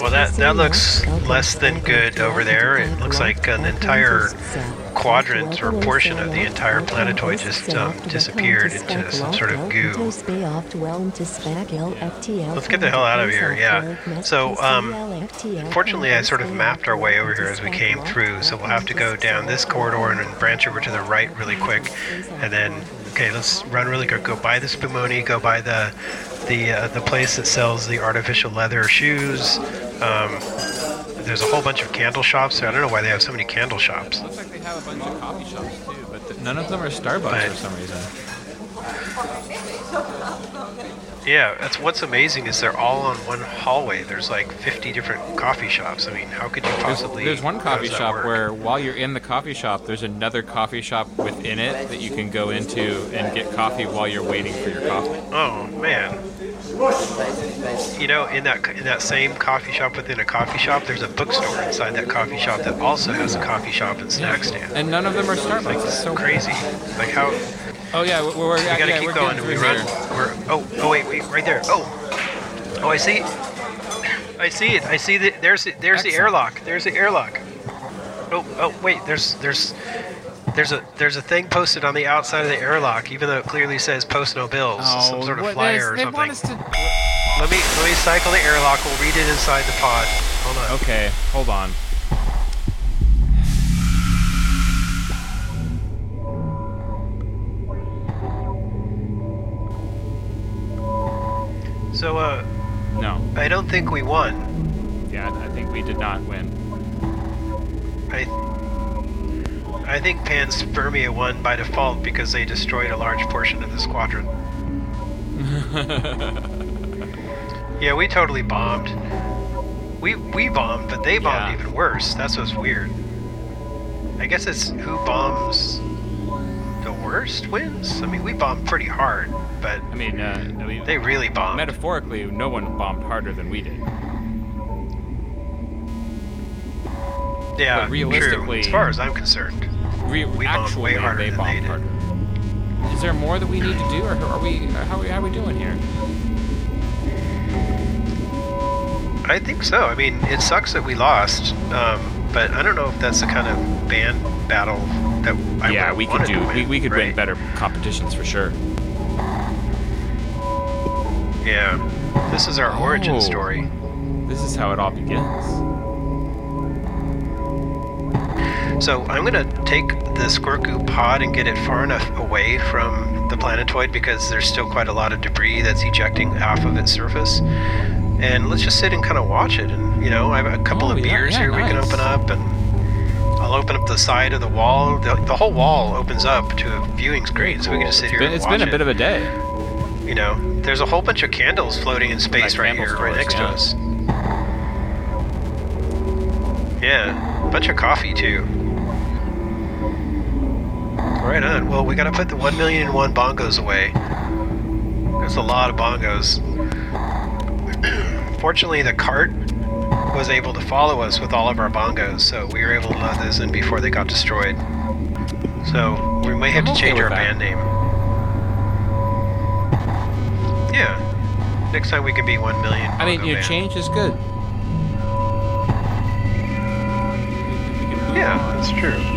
Well, that that looks less than good over there. It looks like an entire quadrant or portion of the entire planetoid just um, disappeared into some sort of goo. Let's get the hell out of here. Yeah. So, um, fortunately, I sort of mapped our way over here as we came through. So we'll have to go down this corridor and branch over to the right really quick, and then okay, let's run really quick. Go buy the Spumoni. Go buy the the uh, the place that sells the artificial leather shoes. Um, there's a whole bunch of candle shops. I don't know why they have so many candle shops. Looks like they have a bunch of coffee shops too, but th- none of them are Starbucks But- for some reason. Yeah, that's what's amazing is they're all on one hallway. There's like 50 different coffee shops. I mean, how could you possibly? there's one coffee shop where while you're in the coffee shop, there's another coffee shop within it that you can go into and get coffee while you're waiting for your coffee. Oh man. You know, in that in that same coffee shop within a coffee shop, there's a bookstore inside that coffee shop that also has a coffee shop and snack stand. And none of them are Starbucks. Like, It's so crazy. Like how? Oh yeah, we're, we're, we gotta yeah, keep going. We run. We're oh oh wait wait right there. Oh oh I see. I see it. I see that. There's the, there's the airlock. There's the airlock. Oh oh wait. There's there's there's a there's a thing posted on the outside of the airlock, even though it clearly says "Post no bills," some oh, sort of Oh, flyer or something. want us to- Let me let me cycle the airlock. We'll read it inside the pod. Hold on. Okay, hold on. So uh, No. I don't think we won. Yeah, I think we did not win. I I think Panspermia won by default because they destroyed a large portion of the squadron. Yeah, we totally bombed. We we bombed, but they bombed Yeah. even worse. That's what's weird. I guess it's who bombs worst wins. I mean, we bombed pretty hard, but I mean, uh, I mean, they really bombed. metaphorically, no one bombed harder than we did. yeah, but realistically- true. As far as I'm concerned, Re- We bombed actually, way harder they than bombed they did. harder. Is there more that we need to do, or are we? How are we, how are we doing here? I think so. I mean, it sucks that we lost, um, but I don't know if that's the kind of band battle that I yeah, we could do. to We, we could win better competitions for sure. Yeah, this is our origin Oh. story. This is how it all begins. So I'm gonna take the Squirku pod and get it far enough away from the planetoid because there's still quite a lot of debris that's ejecting off of its surface. And let's just sit and kind of watch it. And you know, I have a couple Oh, of yeah, beers yeah, here we can open up, and I'll open up the side of the wall. The, the whole wall opens up to a viewing's great, so we can just sit It's here been, it's been a it. bit of a day. You know, there's a whole bunch of candles floating in space Like right here, right next yeah. to us. Yeah, a bunch of coffee too. Right on. Well, we gotta put the one million and one bongos away. There's a lot of bongos. Fortunately, the cart was able to follow us with all of our bongos, so we were able to load those in before they got destroyed. So we may have I'm to change our that. band name. Yeah. Next time we can be one million. I mean, bongo you band. change is good. Yeah, that's true.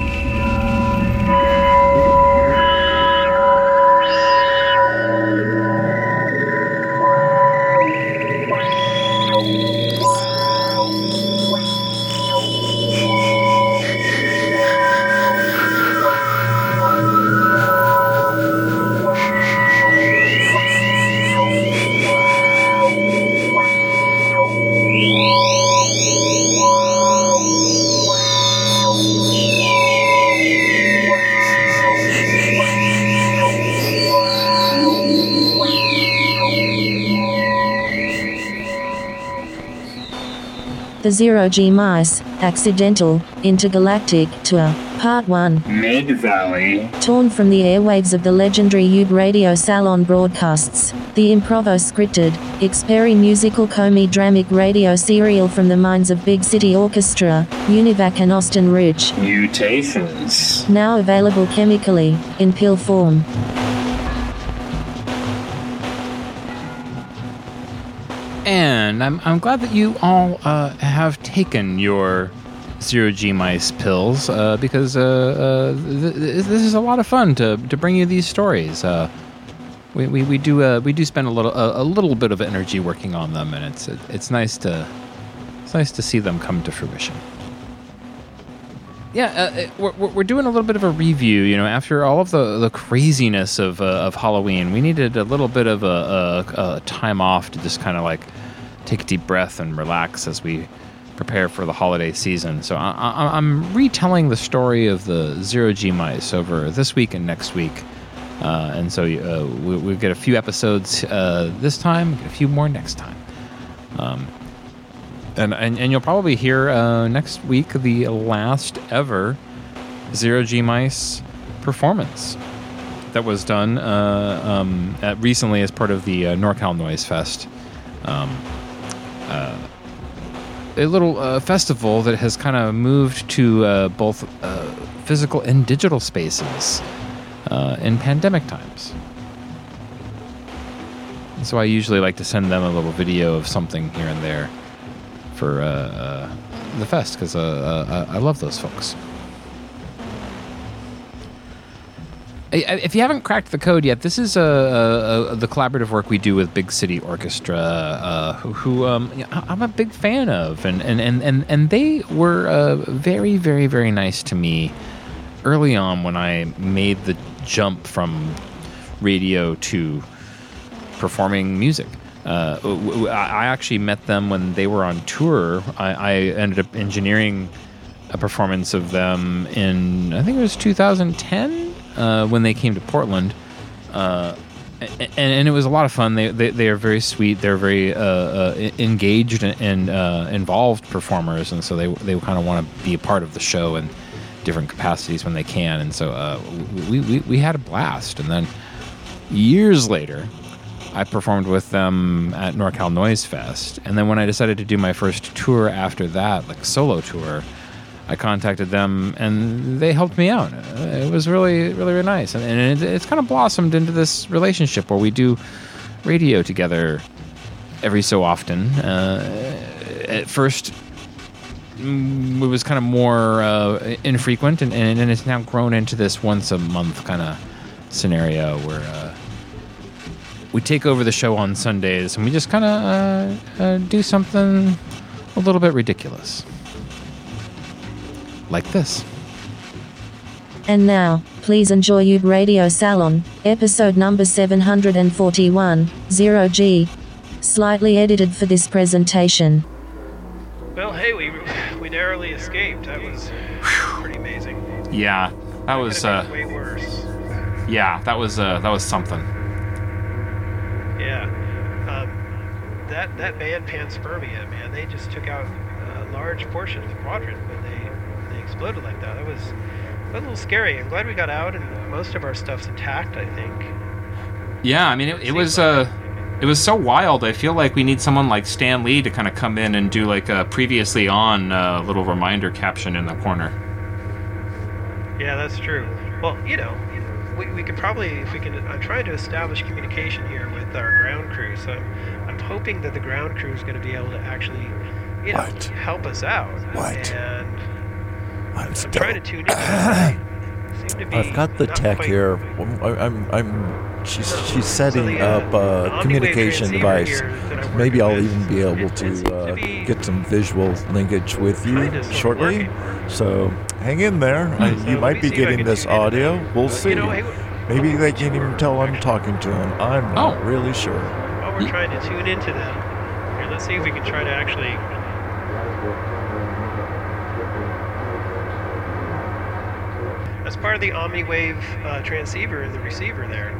The zero G mice, accidental, intergalactic tour. Part 1 Mid Valley. Torn from the airwaves of the legendary Ube Radio Salon broadcasts, the improvo scripted, Xperi musical comedy dramic radio serial from the minds of Big City Orchestra, Univac and Austin Ridge. Mutations. Now available chemically, in pill form. And I'm, I'm glad that you all uh, have taken your zero G mice pills uh, because uh, uh, th- th- this is a lot of fun to, to bring you these stories. Uh, we, we, we do uh, we do spend a little a, a little bit of energy working on them, and it's it's nice to it's nice to see them come to fruition. Yeah, we're, we're doing a little bit of a review. You know, after all of the, the craziness of, of Halloween, we needed a little bit of a, a, a time off to just kind of like take a deep breath and relax as we prepare for the holiday season. So I, I'm retelling the story of the zero G mice over this week and next week. Uh, and so uh, we, we get a few episodes uh, this time, a few more next time. Um, and, and, and you'll probably hear uh, next week the last ever Zero G Mice performance that was done uh, um, recently as part of the uh, NorCal Noise Fest. Um, uh, a little uh, festival that has kind of moved to uh, both uh, physical and digital spaces uh, in pandemic times. So I usually like to send them a little video of something here and there for uh, the fest because I love those folks. If you haven't cracked the code yet, this is uh, uh, uh, the collaborative work we do with Big City Orchestra, uh, who, who um, I'm a big fan of, and and and and, and they were uh, very, very, very nice to me early on when I made the jump from radio to performing music. Uh, I actually met them when they were on tour. I, I ended up engineering a performance of them in I think it was 2010 uh, when they came to Portland, uh, and, and it was a lot of fun. They they, they are very sweet. They're very uh, uh, engaged and, uh, involved performers, and so they they kind of want to be a part of the show in different capacities when they can. And so we, we we had a blast. And then years later. I performed with them at NorCal Noise Fest. And then when I decided to do my first tour after that, like solo tour, I contacted them and they helped me out. It was really, really, really nice. And, and it, it's kind of blossomed into this relationship where we do radio together every so often. Uh, at first, mm, it was kind of more uh, infrequent, and, and, and it's now grown into this once a month kind of scenario where. Uh, we take over the show on Sundays and we just kind of uh, uh, do something a little bit ridiculous. Like this. And now, please enjoy Ube Radio Salon, episode number 741, 0G. Slightly edited for this presentation. Well, hey, we we narrowly escaped. That was pretty amazing. Yeah, that was uh, Way worse. yeah, that was uh, that was something. Yeah. Um, that that band Panspermia, man, they just took out a large portion of the quadrant when they they exploded like that. That was a little scary. I'm glad we got out and most of our stuff's intact. I think. Yeah, I mean it, it was uh, it was so wild. I feel like we need someone like Stan Lee to kind of come in and do like a previously on uh, little reminder caption in the corner. Yeah, that's true. Well, you know, we, we could probably, if we can, I'm trying to establish communication here with our ground crew. So I'm, I'm hoping that the ground crew is going to be able to actually, you know, What? help us out. What? And I'm I'm still. trying to tune in. They seem to be I've got the tech here. I'm, I'm, I'm she's, she's setting uh, up a communication device. here that I'm Maybe I'll even be able to to uh, get some visual linkage with you kinda sort of shortly. So hang in there. I, you might be see if I getting this audio. We'll see. Maybe they can't even tell I'm talking to them. I'm not Oh. really sure. While we're trying to tune into them, here, let's see if we can try to actually. As part of the OmniWave uh, transceiver and the receiver there,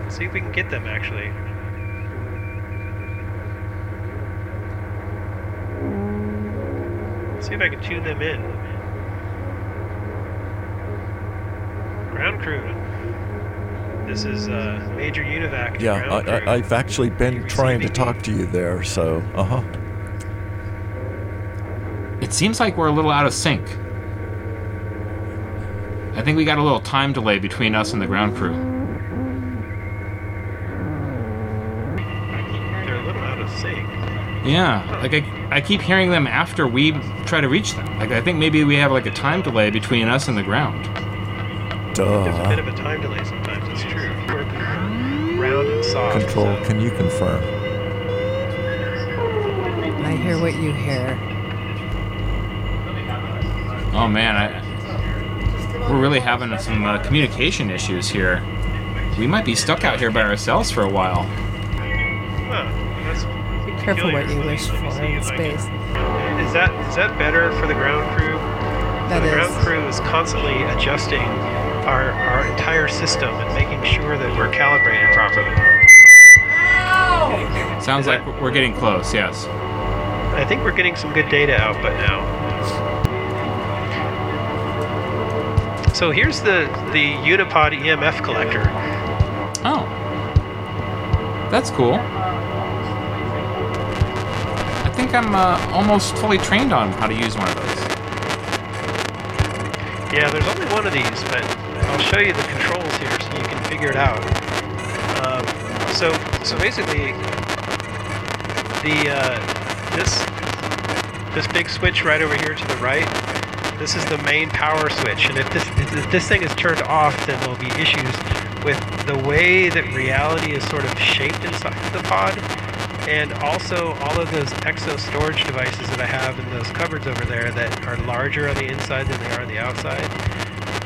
let's see if we can get them actually. See if I can tune them in. ground crew. This is uh, Major Univac. Yeah. I, I, I've actually been trying to talk to you there, so, uh huh. It seems like we're a little out of sync. I think we got a little time delay between us and the ground crew. They're a little out of sync. Yeah, like I, I keep hearing them after we try to reach them. Like I think maybe we have like a time delay between us and the ground. There's a bit of a time delay sometimes. It's true. We're round and soft. Control, can you confirm? I hear what you hear. Oh man, I, we're really having some uh, communication issues here. We might be stuck out here by ourselves for a while. Huh, that's Be careful what you wish for in if space. Is that is that better for the ground crew? That the is. ground crew is constantly adjusting our our entire system and making sure that we're calibrated properly. Sounds like we're getting close. Yes. I think we're getting some good data output now. So here's the the Unipod EMF collector. Oh, that's cool. I think I'm uh, almost fully trained on how to use one of those. Yeah, there's only one of these, but I'll show you the controls here so you can figure it out. Um, so, so basically, the uh, this this big switch right over here to the right, this is the main power switch, and if this if this thing is turned off, then there'll be issues with the way that reality is sort of shaped inside the pod, and also all of those exo storage devices that I have in those cupboards over there that are larger on the inside than they are on the outside.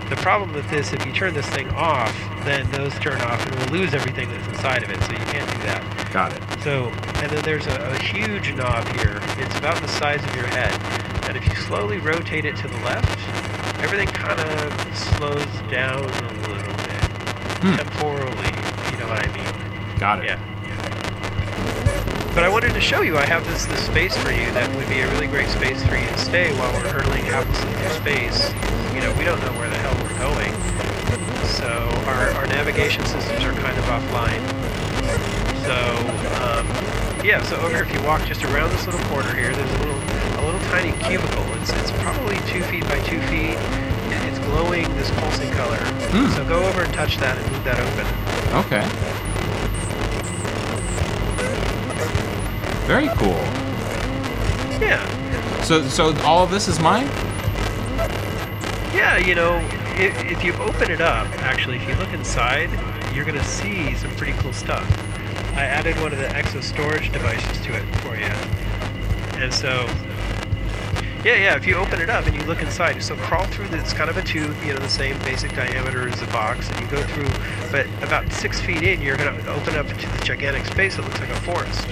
The problem with this, if you turn this thing off, then those turn off and we'll lose everything that's inside of it, so you can't do that. Got it. So, and then there's a, a huge knob here. It's about the size of your head. And if you slowly rotate it to the left, everything kind of slows down a little bit. Hmm. Temporally, if you know what I mean. Got it. Yeah. But I wanted to show you, I have this, this space for you that would be a really great space for you to stay while we're hurtling haplessly through space. You know, we don't know where the hell we're going. So our, our navigation systems are kind of offline. So, um, yeah, so over here, if you walk just around this little corner here, there's a little, a little tiny cubicle. It's, it's probably two feet by two feet. and It's glowing this pulsing color. Hmm. So go over and touch that and move that open. Okay. Very cool. Yeah. So, so all of this is mine. Yeah, you know, if, if you open it up, actually, if you look inside, you're going to see some pretty cool stuff. I added one of the exo storage devices to it for you. And so, yeah, yeah, if you open it up and you look inside, so crawl through It's kind of a tube, you know, the same basic diameter as the box, and you go through, but about six feet in, you're going to open up into the gigantic space that looks like a forest.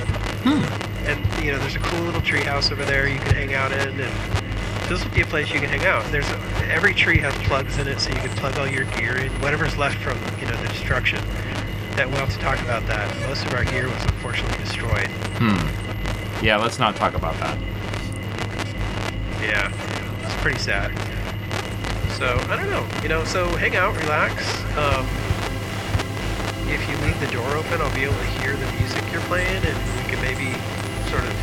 Hmm. And, you know, there's a cool little tree house over there you can hang out in, and this will be a place you can hang out. There's a, every tree has plugs in it, so you can plug all your gear in, whatever's left from you know the destruction. That we'll have to talk about that. Most of our gear was unfortunately destroyed. Hmm. Yeah, let's not talk about that. Yeah, it's pretty sad. So I don't know, you know. So hang out, relax. Um, if you leave the door open, I'll be able to hear the music you're playing, and we can maybe sort of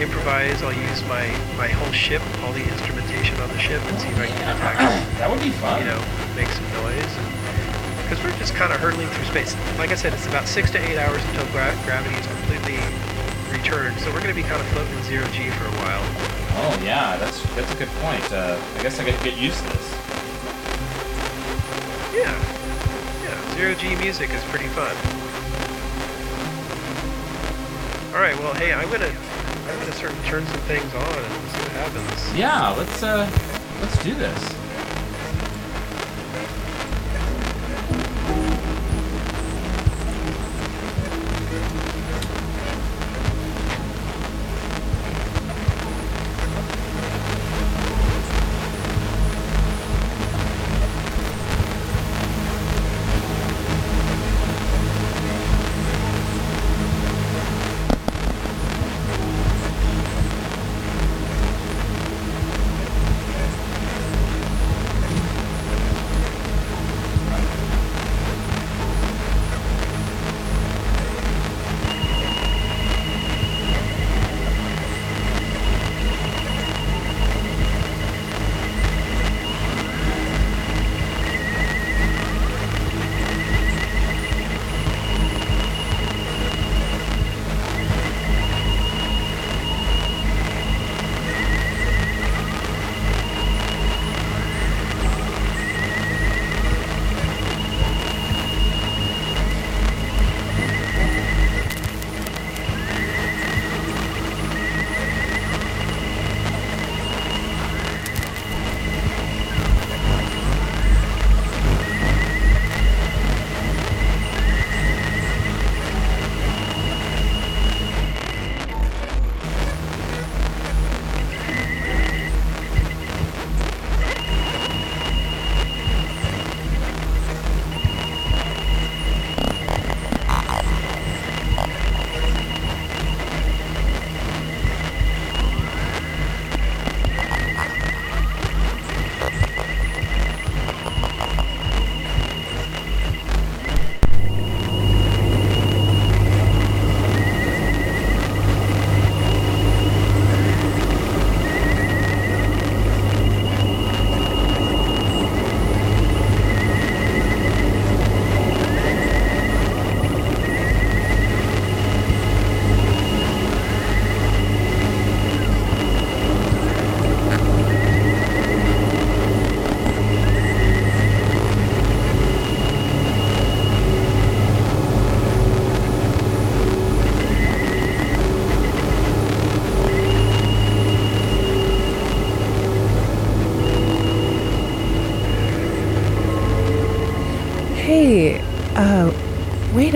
improvise. I'll use my my whole ship, all the instrumentation on the ship, and see if I can attack. That would be fun. You know, make some noise, because we're just kind of hurtling through space. Like I said, it's about six to eight hours until gra- gravity is completely returned. So we're going to be kind of floating in zero g for a while. Oh yeah, that's that's a good point. Uh, I guess I got to get used to this. Yeah, yeah. Zero G music is pretty fun. All right, well, hey, I'm gonna I'm gonna sort of turn some things on and see what happens. Yeah, let's uh, let's do this.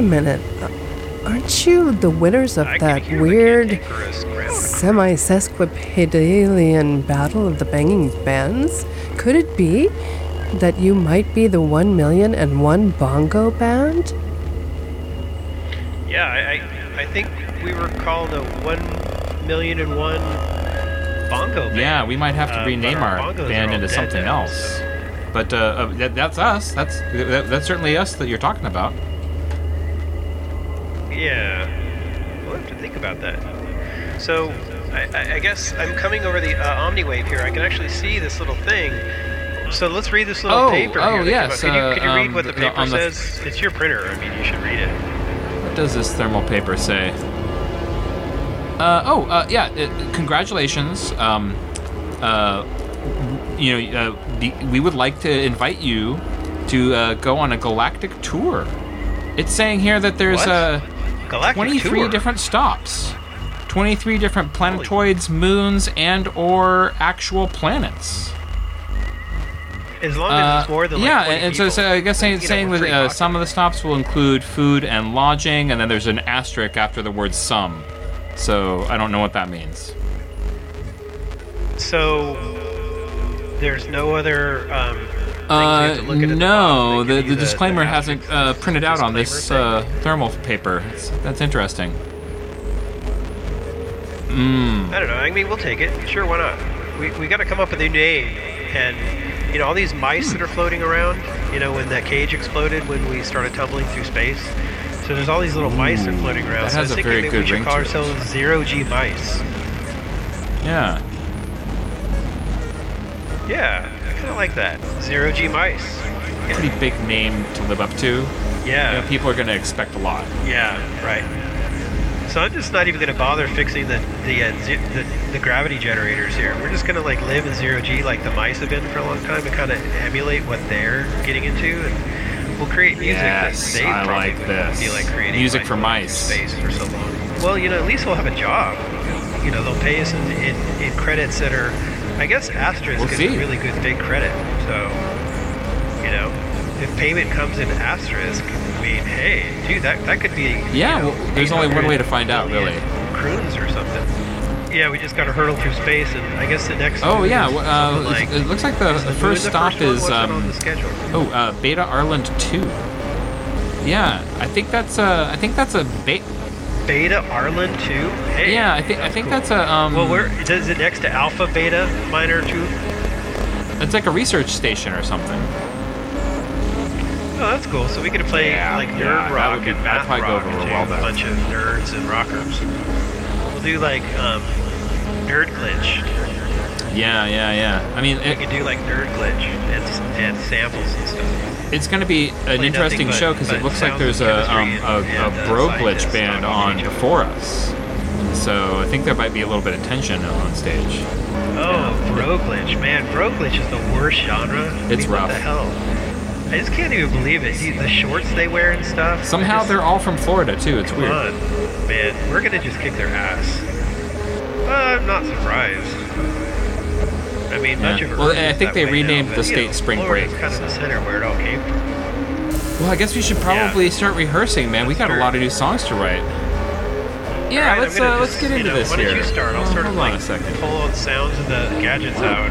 Minute. Uh, Aren't you the winners of that weird semi sesquipedalian battle of the banging bands? Could it be that you might be the one million and one bongo band? Yeah, I, I, I think we were called a one million and one bongo band. Yeah, we might have to Uh, rename but our, bongos band into something now, else. But uh, uh, that, that's us. That's that, that's certainly us that you're talking about. So, I, I, guess I'm coming over the uh, OmniWave here. I can actually see this little thing. So let's read this little Oh, paper oh, here. that came yes. Could you, uh, could you read um, what the the- paper the- says? It's your printer. I mean, you should read it. What does this thermal paper say? Uh, oh, uh, yeah. Uh, congratulations. Um, uh, you know, uh, the, we would like to invite you to uh, go on a galactic tour. It's saying here that there's Galactic 23 tour? different stops, 23 different planetoids, moons, and or actual planets. As long Uh, as it's more than like yeah, 20 and so, people. so I guess saying, You know, saying we're that pretty uh, some of the stops will include food and lodging, and then there's an asterisk after the word some. So I don't know what that means. So there's no other. Um, Uh, have to look at at the no, the, the, the- disclaimer the hasn't uh, printed out on this uh, thermal paper. It's, that's interesting. Mm. I don't know. I mean, we'll take it. Sure, why not? We, we got to come up with a new name. And, you know, all these mice that are floating around, you know, when that cage exploded when we started tumbling through space. So there's all these little mice that are floating around. that so I has was a very good we should ring call ourselves Zero G Mice. Yeah. Yeah, I kind of like that. Zero G Mice. Pretty big name to live up to. Yeah. You know, people are going to expect a lot. Yeah, right. So I'm just not even going to bother fixing the the, uh, ze- the the gravity generators here. We're just going to like live in zero g like the mice have been for a long time and kind of emulate what they're getting into, and we'll create music Yes, that they I probably like this. feel like creating. Music for mice. Space for so long. Well, you know, at least we'll have a job. You know, they'll pay us in, in, in credits that are, I guess, asterisk We'll is see. a really good big credit. So, you know, if payment comes in asterisk, mean, hey, dude, that that could be Yeah, you know, well, there's only one way to find out, really. Cruise or something. Yeah, we just got to hurtle through space, and I guess the next. Oh yeah, well, uh, like, it looks like the, the first the stop first is um, the schedule? oh uh, Beta Arland two. Yeah, I think that's a I think that's a ba- Beta Arland two. Hey, yeah I think I think that's a um. well, where is it next to Alpha Beta Minor two? It's like a research station or something. Oh, that's cool. So we could play Yeah, like nerd yeah, rock be- and math probably go rock over and well a bunch of nerds and rockers. We'll do like um, nerd glitch. Yeah, yeah, yeah. I mean, We it, could do like nerd glitch and, and samples and stuff. it's going to be an Play interesting but- show because it looks like there's a um, a, a uh, bro glitch band on to each other. before us. So I think there might be a little bit of tension on stage. Oh, bro glitch, man, bro glitch is the worst genre. I It's mean, rough. What the hell? I just can't even believe it. Dude, the shorts they wear and stuff. Somehow just- they're all from Florida too. It's weird. on, man, we're gonna just kick their ass. Uh, I'm not surprised. I mean, much of it. Well, I think they renamed now, the state know, Spring Florida's Break, kind of the center where it all came from. Well, I guess we should probably start rehearsing, man. We got a lot of new songs to write. Yeah, Alright, let's uh, let's just, get you into know, this why here. don't you start? I'll Oh, of hold on like a second. pull all the sounds of the gadgets out.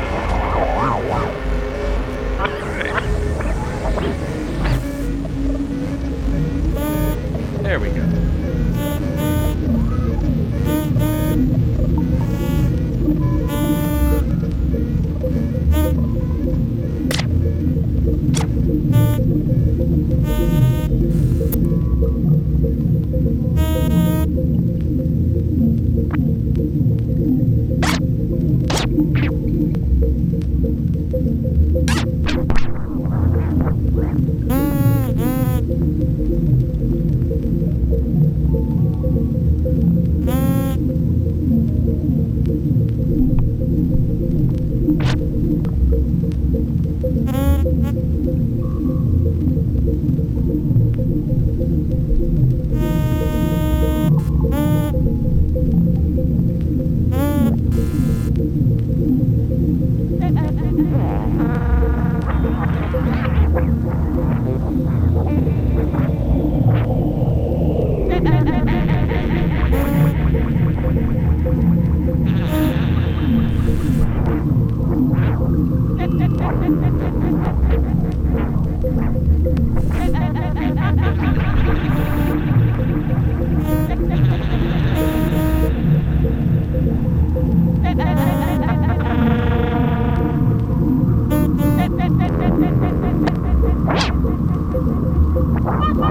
There we go.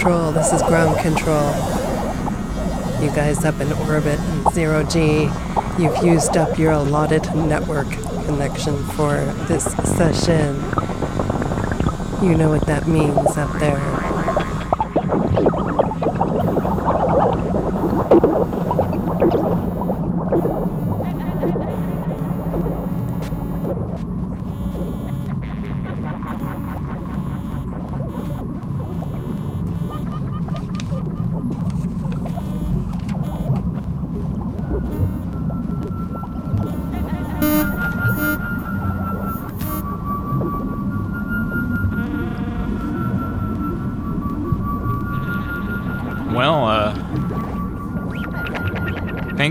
control. This is ground control. You guys up in orbit, in zero G. You've used up your allotted network connection for this session. You know what that means up there.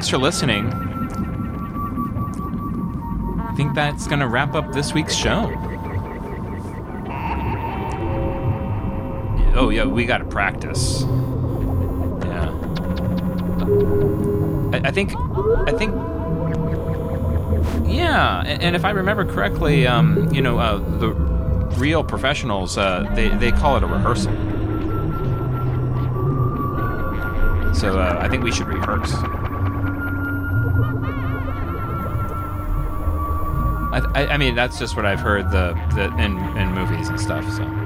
Thanks for listening. I think that's going to wrap up this week's show. Oh, yeah, we got to practice. Yeah. I, I think, I think, yeah, and, and if I remember correctly, um, you know, uh, the real professionals, uh, they, they call it a rehearsal. So uh, I think we should rehearse. I, I, mean, that's just what I've heard the, the in, in movies and stuff. So.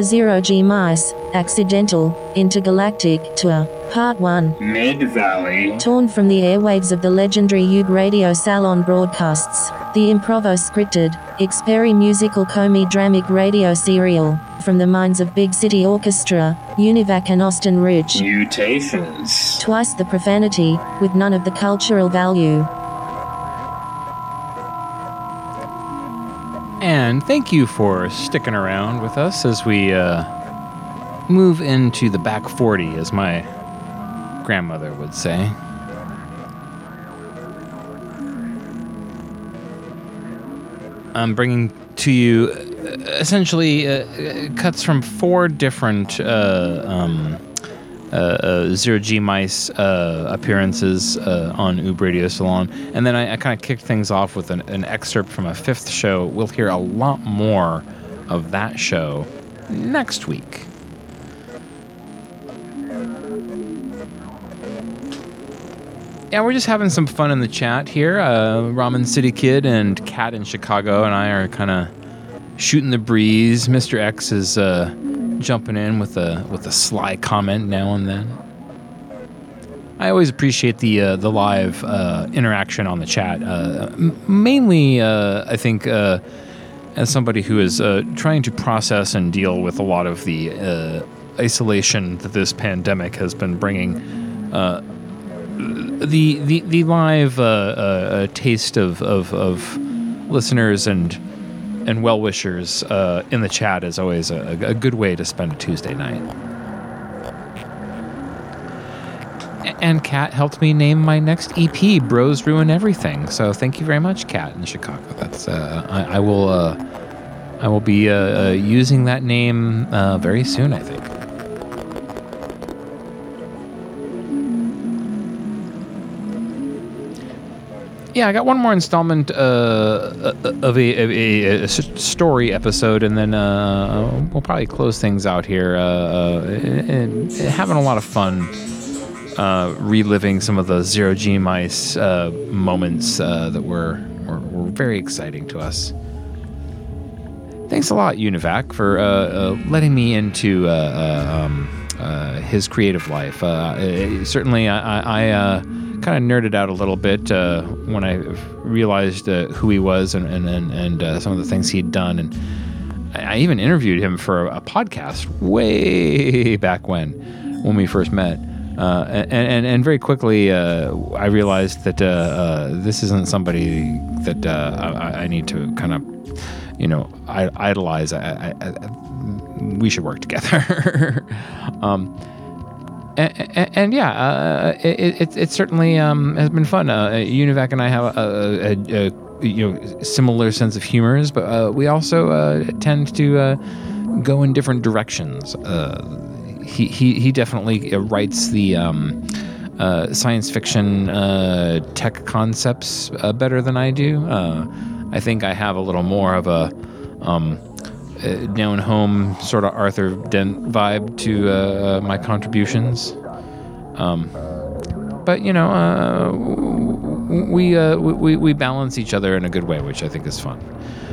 The Zero G Mice, Accidental, Intergalactic Tour, Part 1. Mid Valley. Torn from the airwaves of the legendary Ube Radio Salon broadcasts, the Improvo scripted, Experi musical comi dramic radio serial, from the minds of Big City Orchestra, Univac and Austin Ridge. Mutations. Twice the profanity, with none of the cultural value. Thank you for sticking around with us as we uh, move into the back 40, as my grandmother would say. I'm bringing to you uh, essentially uh, uh, cuts from four different uh, um, uh, uh, Zero G Mice appearances on Oob Radio Salon. And then I, I kind of kicked things off with an, an excerpt from a fifth show. We'll hear a lot more of that show next week. Yeah, we're just having some fun in the chat here. Uh, Ramen City Kid and Kat in Chicago and I are kind of shooting the breeze. Mr. X is uh, jumping in with a with a sly comment now and then. I always appreciate the uh, the live uh, interaction on the chat. Uh, mainly, uh, I think, as somebody who is uh, trying to process and deal with a lot of the uh, isolation that this pandemic has been bringing. Uh, the, the the live uh, uh, uh, taste of, of, of listeners and and well wishers in the chat is always a, a good way to spend a Tuesday night. And Kat helped me name my next EP, "Bros Ruin Everything." So thank you very much, Kat in Chicago. That's uh, I, I will uh, I will be uh, uh, using that name uh, very soon. I think. Yeah, I got one more installment uh, of a, a, a story episode, and then uh, we'll probably close things out here. Having a lot of fun uh, reliving some of the zero G mice uh, moments uh, that were, were were very exciting to us. Thanks a lot, Univac, for uh, letting me into um, his creative life. Certainly, I, I, uh, kind of nerded out a little bit uh, when I realized who he was and and and, and some of the things he'd done, and I even interviewed him for a podcast way back when, when we first met. Uh, and, and and very quickly, uh, I realized that uh, uh, this isn't somebody that uh, I, I need to kind of, you know, idolize. I, I, we should work together. um, and, and, and yeah, uh, it, it, it certainly um, has been fun. Uh, Univac and I have a, a, a, a you know similar sense of humors, but uh, we also tend to go in different directions. He, he he definitely uh, writes the um, uh, science fiction uh, tech concepts uh, better than I do. Uh, I think I have a little more of a um, uh, down home sort of Arthur Dent vibe to my contributions. Um, but you know, we, we we balance each other in a good way, which I think is fun.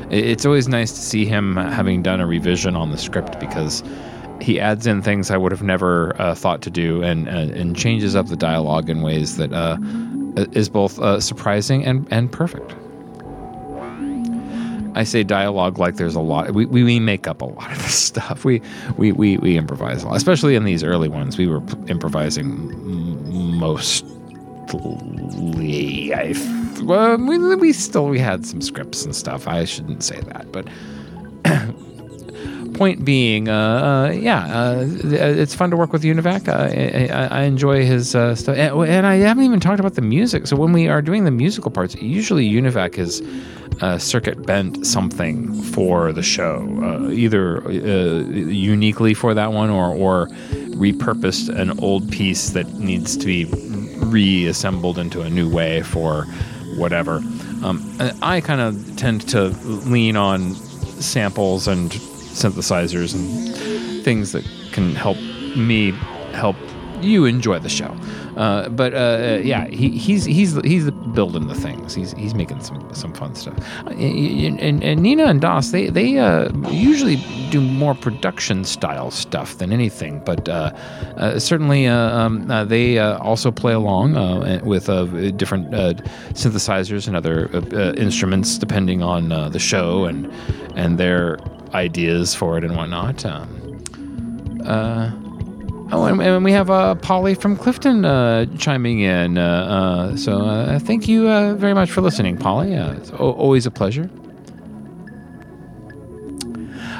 It's always nice to see him having done a revision on the script because he adds in things I would have never uh, thought to do and uh, and changes up the dialogue in ways that uh, is both uh, surprising and and perfect. I say dialogue like there's a lot. We, we, we make up a lot of this stuff. We we, we, we improvise a lot, especially in these early ones. We were improvising mostly. I well, we, we still we had some scripts and stuff. I shouldn't say that, but point being, uh, uh, yeah, uh, it's fun to work with Univac. Uh, I, I, I enjoy his uh, stuff, and, and I haven't even talked about the music. So when we are doing the musical parts, usually Univac is uh, circuit bent something for the show, uh, either uh, uniquely for that one or or repurposed an old piece that needs to be reassembled into a new way for whatever. Um, I kind of tend to lean on samples and synthesizers and things that can help me help you enjoy the show. Uh, but uh, uh, yeah, he, he's he's he's building the things. He's he's making some some fun stuff. Uh, And, and, and Nina and Das they they uh, usually do more production style stuff than anything, but uh, certainly um, they also play along with different synthesizers and other instruments depending on the show and and their ideas for it and whatnot. Um, uh, Oh, and, and we have uh, Polly from Clifton uh, chiming in. Uh, uh, so uh, thank you very much for listening, Polly. It's always a pleasure.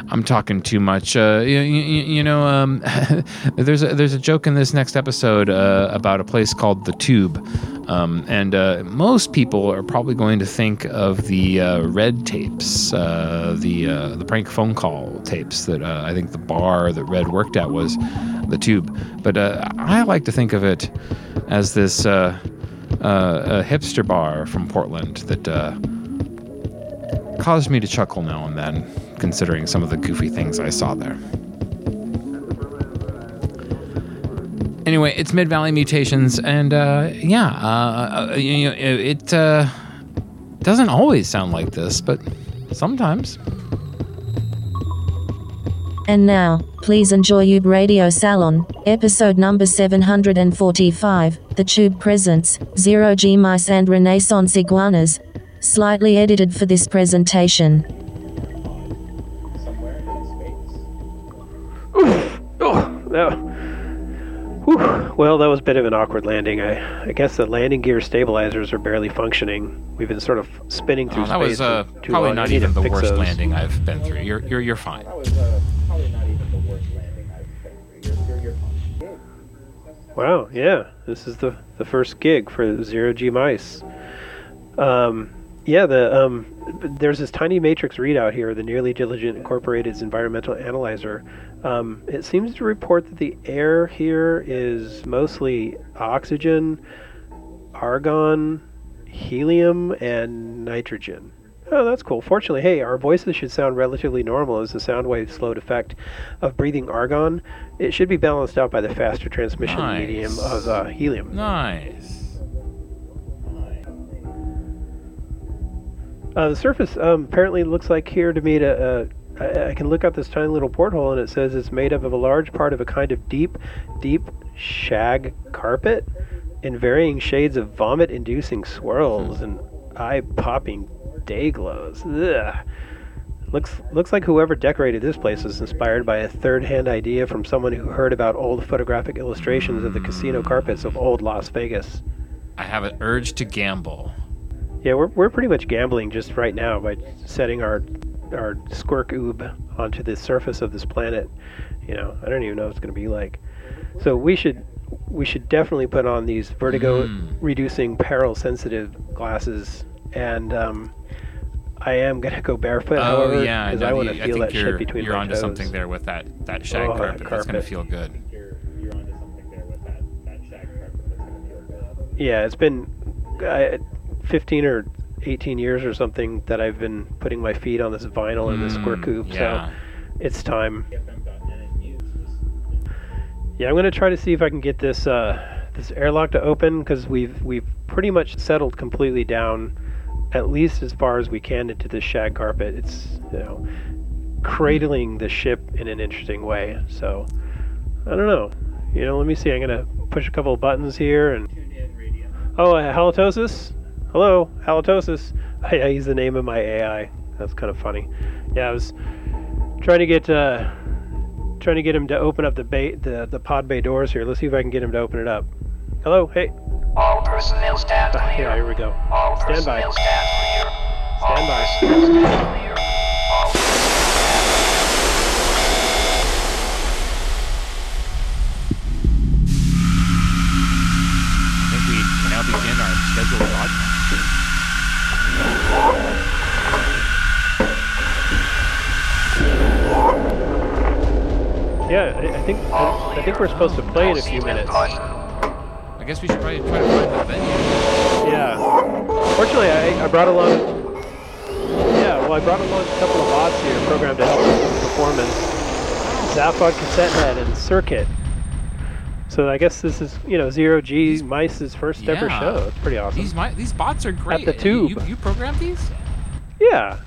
I'm talking too much. Uh, you, you, you know, um, there's a, there's a joke in this next episode uh, about a place called the Tube, um, and uh, most people are probably going to think of the uh, Red tapes, uh, the uh, the prank phone call tapes that I think the bar that Red worked at was the Tube. But I like to think of it as this a hipster bar from Portland that. Caused me to chuckle now and then, considering some of the goofy things I saw there. Anyway, it's Mid Valley Mutations, and uh, yeah, uh, uh, you know, it uh, doesn't always sound like this, but sometimes. And now, please enjoy Ube Radio Salon, episode number 745. The Tube presents Zero G Mice and Renaissance Iguanas, slightly edited for this presentation. Well, that was a bit of an awkward landing. I, I guess the landing gear stabilizers are barely functioning. We've been sort of spinning through Oh, that space. was uh, for too probably long. not I need even to the fix worst landing I've been through. You're you're you're fine. Wow, yeah, this is the the first gig for Zero G Mice. Um, yeah, the um, there's this tiny matrix readout here, the Nearly Diligent Incorporated's environmental analyzer. Um, it seems to report that the air here is mostly oxygen, argon, helium, and nitrogen. Oh, that's cool. Fortunately, hey, our voices should sound relatively normal as the sound wave slowed effect of breathing argon. It should be balanced out by the faster transmission Nice. medium of uh, helium. Nice. Uh, the surface um, apparently looks like here to me to. Uh, I, can look up this tiny little porthole and it says it's made up of a large part of a kind of deep, deep shag carpet in varying shades of vomit inducing swirls and eye popping day glows. Ugh. Looks looks like whoever decorated this place was inspired by a third-hand idea from someone who heard about old photographic illustrations of the casino carpets of old Las Vegas. I have an urge to gamble. Yeah, we're, we're pretty much gambling just right now by setting our our squirk oob onto the surface of this planet. You know, I don't even know what it's going to be like. So we should we should definitely put on these vertigo reducing peril sensitive glasses and um, I am gonna go barefoot. oh however, yeah, because no, I want you- to I feel think that you're, shit between you're my onto toes. something there with that that shag Oh, that carpet. That's gonna feel good. Yeah, it's been uh, 15 or 18 years or something that I've been putting my feet on this vinyl and this square Mm, coupe. yeah. So it's time. Yeah, I'm gonna try to see if I can get this uh, this airlock to open because we've we've pretty much settled completely down, at least as far as we can into this shag carpet. It's you know cradling the ship in an interesting way. So I don't know. You know, let me see. I'm gonna push a couple of buttons here and. Oh, uh, halitosis. Hello, halitosis. I, use the name of my AI. That's kind of funny. Yeah, I was trying to get uh, trying to get him to open up the bay, the the pod bay doors here. Let's see if I can get him to open it up. Hello, hey. All personnel stand Ah, clear. yeah, here we go. All Stand by. stand clear. Stand by. Yeah, I, think I, think we're supposed to play in a few minutes. I guess we should probably try to find the venue. Yeah. Fortunately, I, I brought along. Yeah, well, I brought along a couple of bots here programmed to help with the performance. Zaphod cassette head and circuit. So I guess this is you know zero G Mice's first ever show. It's pretty awesome. These these bots are great. At the tube. You, you programmed these? Yeah,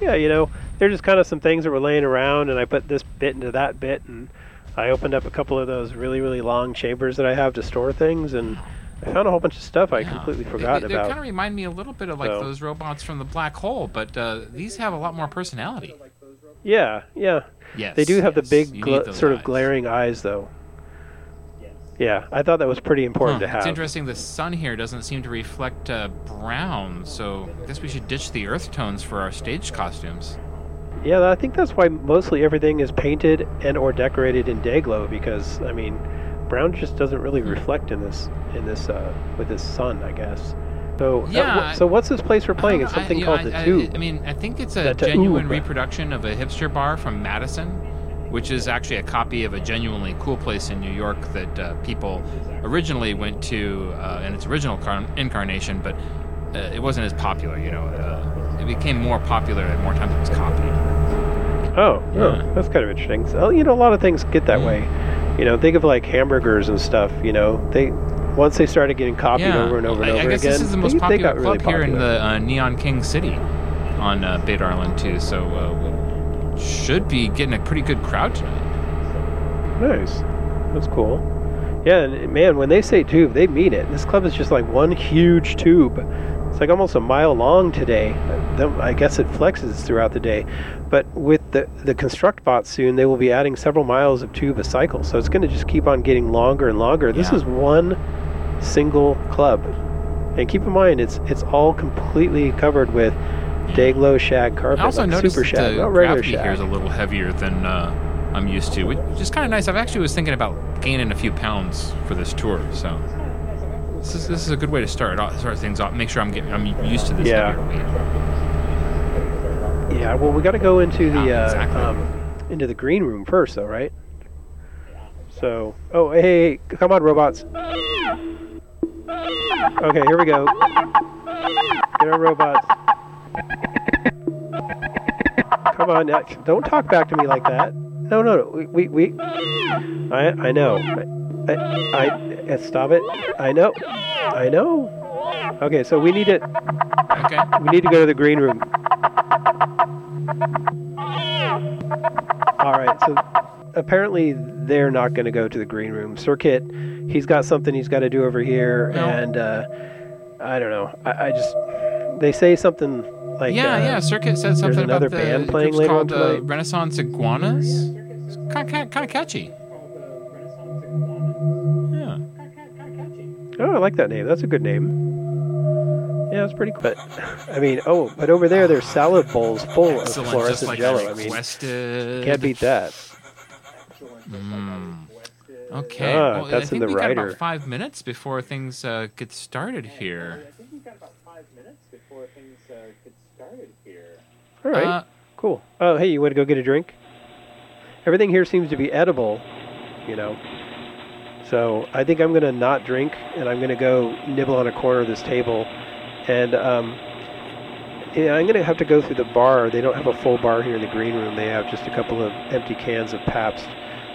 yeah. You know, they're just kind of some things that were laying around, and I put this bit into that bit, and I opened up a couple of those really really long chambers that I have to store things, and I found a whole bunch of stuff I completely They, forgot they, about. kind of remind me a little bit of like So- those robots from the black hole, but uh, these have a lot more personality. Yeah, yeah. Yes, They do have yes, the big, need gla- those sort of glaring eyes, though. Yeah, I thought that was pretty important Huh, to have. It's interesting. The sun here doesn't seem to reflect uh, brown, so I guess we should ditch the earth tones for our stage costumes. Yeah, I think that's why mostly everything is painted and or decorated in Dayglow because I mean, brown just doesn't really Hmm. reflect in this in this uh, with this sun, I guess. So uh, wh- so what's this place we're playing? It's I- something you called the I, Tube. I, I mean, I think it's a The genuine reproduction of a hipster bar from Madison, which is actually a copy of a genuinely cool place in New York that uh, people originally went to uh, in its original car- incarnation, but uh, it wasn't as popular. You know, uh, it became more popular at more times it was copied. Oh, Yeah. oh, that's kind of interesting. So, you know, a lot of things get that way. You know, think of like hamburgers and stuff. You know, they once they started getting copied yeah, over and over and I, over I guess again, this is the most they, they popular got club really here in the uh, Neon King City on uh, Beta Island too. So uh, we should be getting a pretty good crowd tonight. Nice. That's cool. Yeah, and man, when they say tube, they mean it. This club is just like one huge tube. It's like almost a mile long today. I guess it flexes throughout the day. But with the, the construct bot soon, they will be adding several miles of tube a cycle. So it's going to just keep on getting longer and longer. This Yeah. is one single club. And keep in mind, it's it's all completely covered with Dayglow shag carpet. I also like noticed super shag, the gravity shag. here is a little heavier than uh, I'm used to, which is kind of nice. I've actually was thinking about gaining a few pounds for this tour, so this is, this is a good way to start start things off. Make sure I'm getting I'm used to this Yeah. Yeah, well, we got to go into the Yeah, uh, um, into the green room first, though, right? So, oh, hey, come on, robots. Okay, here we go. Get our robots. Come on, now, don't talk back to me like that. No, no, no. We, we, we I, I know. I, I, Uh, stop it. I know. I know. Okay, so we need to. Okay. We need to go to the green room. All right. So apparently they're not going to go to the green room. Circuit, he's got something he's got to do over here, No. and uh, I don't know. I, I just they say something like yeah, uh, yeah. Circuit said something another about the band playing later on called uh. Renaissance Iguanas. It's kind of kind of catchy. Oh, I like that name. That's a good name. Yeah, that's pretty cool. But I mean, oh, but over there, there's salad bowls full of fluorescent just like jello. I I mean, requested. can't beat that. Mm. Okay. Ah, well, that's I in think the we got writer. about five minutes before things uh, get started here. All right. Uh, cool. Oh, hey, you want to go get a drink? Everything here seems to be edible, you know. So I think I'm gonna not drink, and I'm gonna go nibble on a corner of this table, and um, yeah, I'm gonna have to go through the bar. They don't have a full bar here in the green room. They have just a couple of empty cans of Pabst.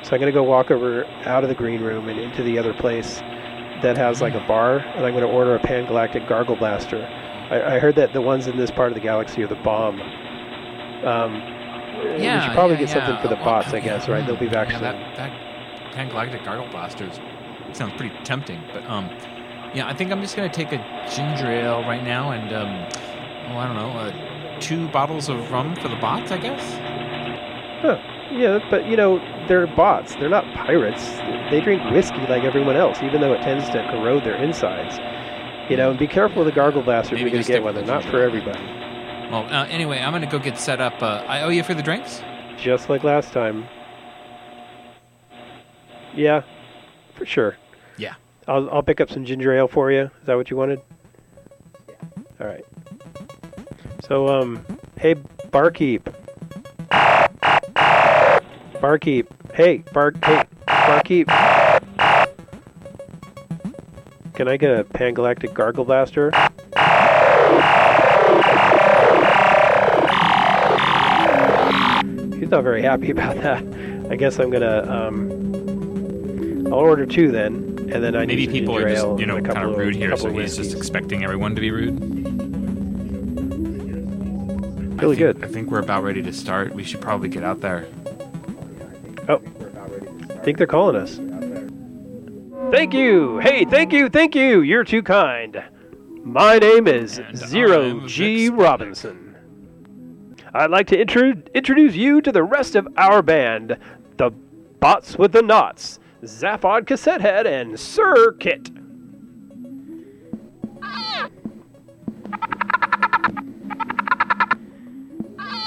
So I'm gonna go walk over out of the green room and into the other place that has like a bar, and I'm gonna order a Pan Galactic Gargle Blaster. I, I heard that the ones in this part of the galaxy are the bomb. Um, we yeah, should probably yeah, get something for the bots, I guess, right? They'll be back yeah, soon. that that Pan Galactic Gargle Blasters sounds pretty tempting, but um, yeah, I think I'm just gonna take a ginger ale right now and um, oh, I don't know, uh, two bottles of rum for the bots, I guess. Huh. Yeah, but you know, they're bots. They're not pirates. They drink whiskey like everyone else, even though it tends to corrode their insides. You know, and be careful with the gargle blasters Maybe you're going to get one. They're not for everybody. Well, uh, anyway, I'm gonna go get set up. Uh, I owe you for the drinks. Just like last time. Yeah, for sure. Yeah. I'll, I'll pick up some ginger ale for you. Is that what you wanted? Yeah. All right. So, um, hey, barkeep. Barkeep. Hey, bar. Hey, barkeep. Can I get a Pan Galactic Gargle Blaster? He's not very happy about that. I guess I'm gonna um, I'll order two then, and then I Maybe need people are just, you know, and kind of rude here, so of he's just expecting everyone to be rude. Really I think, good. I think we're about ready to start. We should probably get out there. Oh, I think they're calling us. Thank you. Hey, thank you, thank you. You're too kind. My name is Zero G Robinson. I'd like to intro- introduce you to the rest of our band, the Bots with the Knots, Zaphod Cassette Head, and Sir Kit.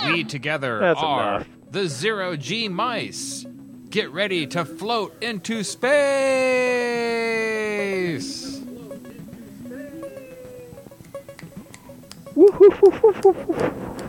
We together That's are enough. the Zero G Mice. Get ready to float into space. Hey,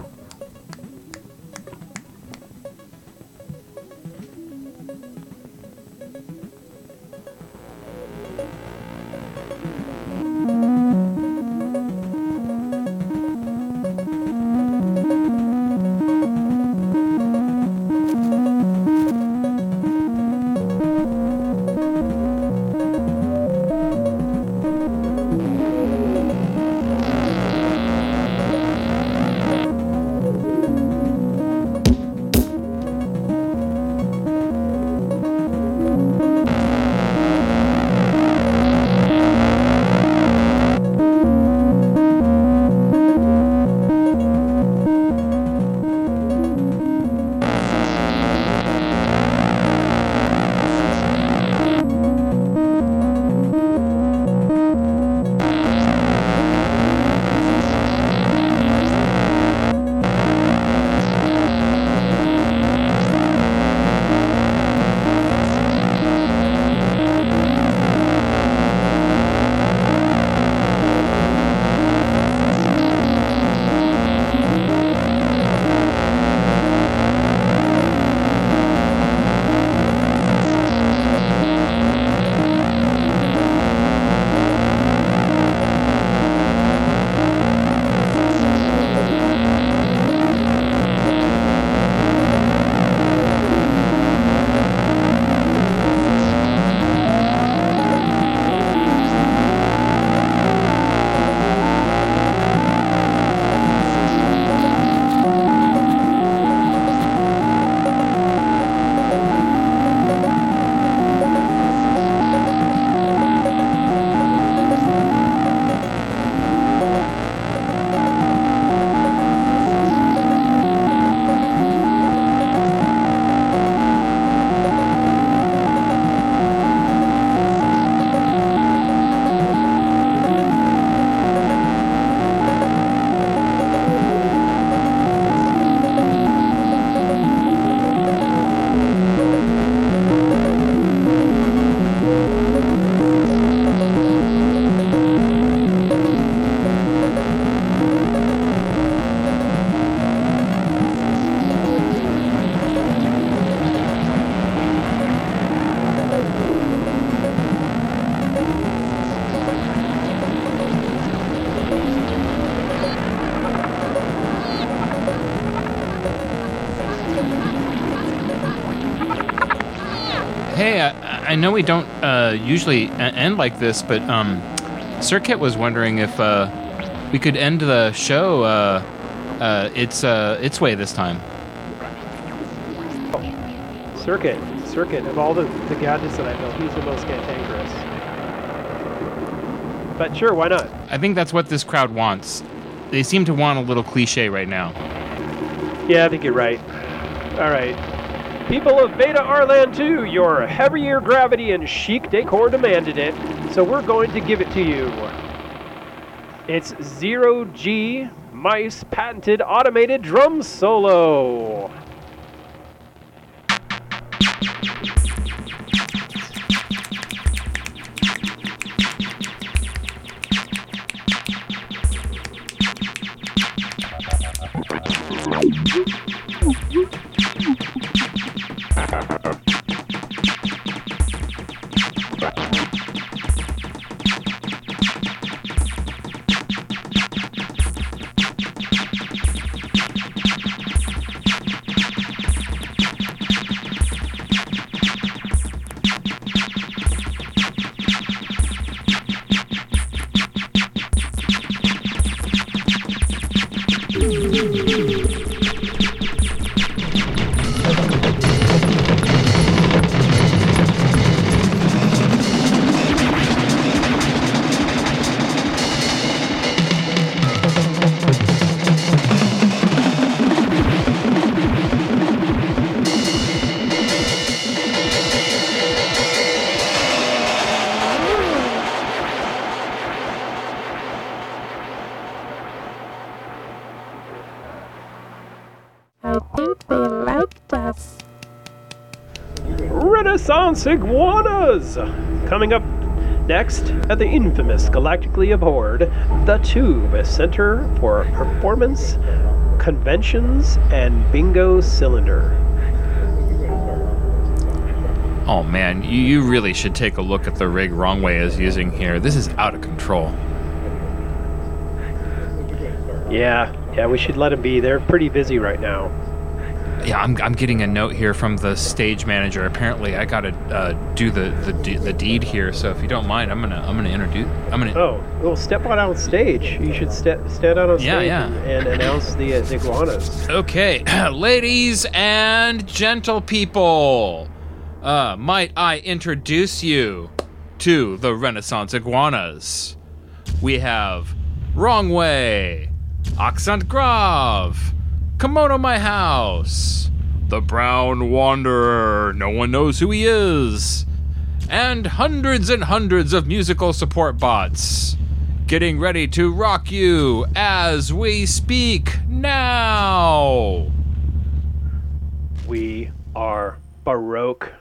we don't uh, usually end like this, but um, Circuit was wondering if uh, we could end the show uh, uh, its uh, its way this time. Circuit. Circuit. Of all the, the gadgets that I know, he's the most cantankerous. But sure, why not? I think that's what this crowd wants. They seem to want a little cliche right now. Yeah, I think you're right. All right. People of Beta Arland 2, your heavier gravity and chic decor demanded it, so we're going to give it to you. It's Zero G Mice patented automated drum solo. Renaissance Iguanas! Coming up next at the infamous Galactically Abhorred, The Tube, a center for performance, conventions, and bingo cylinder. Oh man, you, you really should take a look at the rig Wrongway is using here. This is out of control. Yeah, yeah, we should let them be. They're pretty busy right now. Yeah, I'm, I'm getting a note here from the stage manager. Apparently, I gotta uh, do the, the the deed here. So if you don't mind, I'm gonna I'm gonna introduce. I'm gonna. Oh, well, step on out on stage. You should step stand out on Yeah, stage yeah. And, and announce the, uh, the iguanas. Okay, ladies and gentle people, uh, might I introduce you to the Renaissance Iguanas? We have Wrong Way, Accent Grave, Kimono My House, The Brown Wanderer, no one knows who he is, and hundreds and hundreds of musical support bots getting ready to rock you as we speak now. We are Baroque.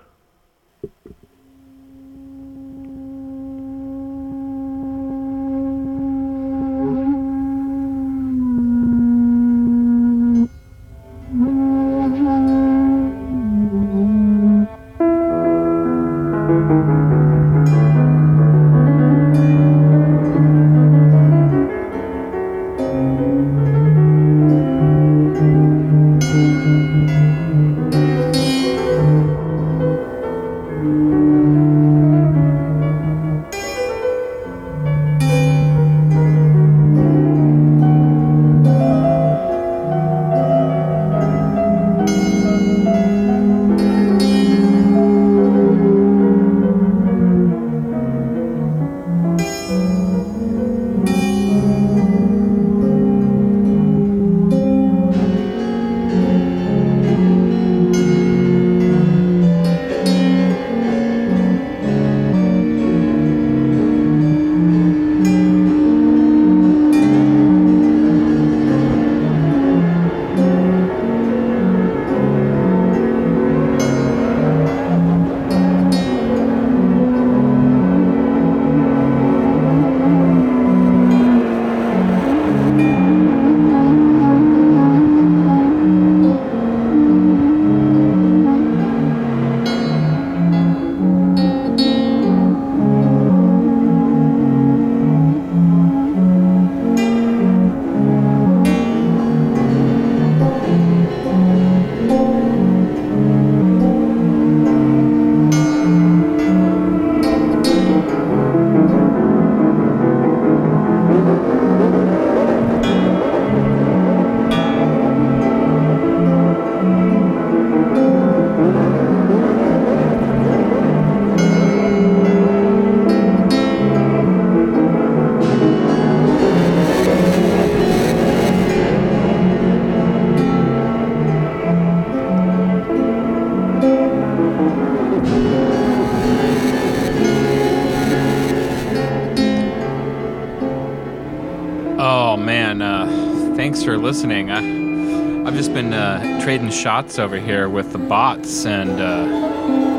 Shots over here with the bots, and uh,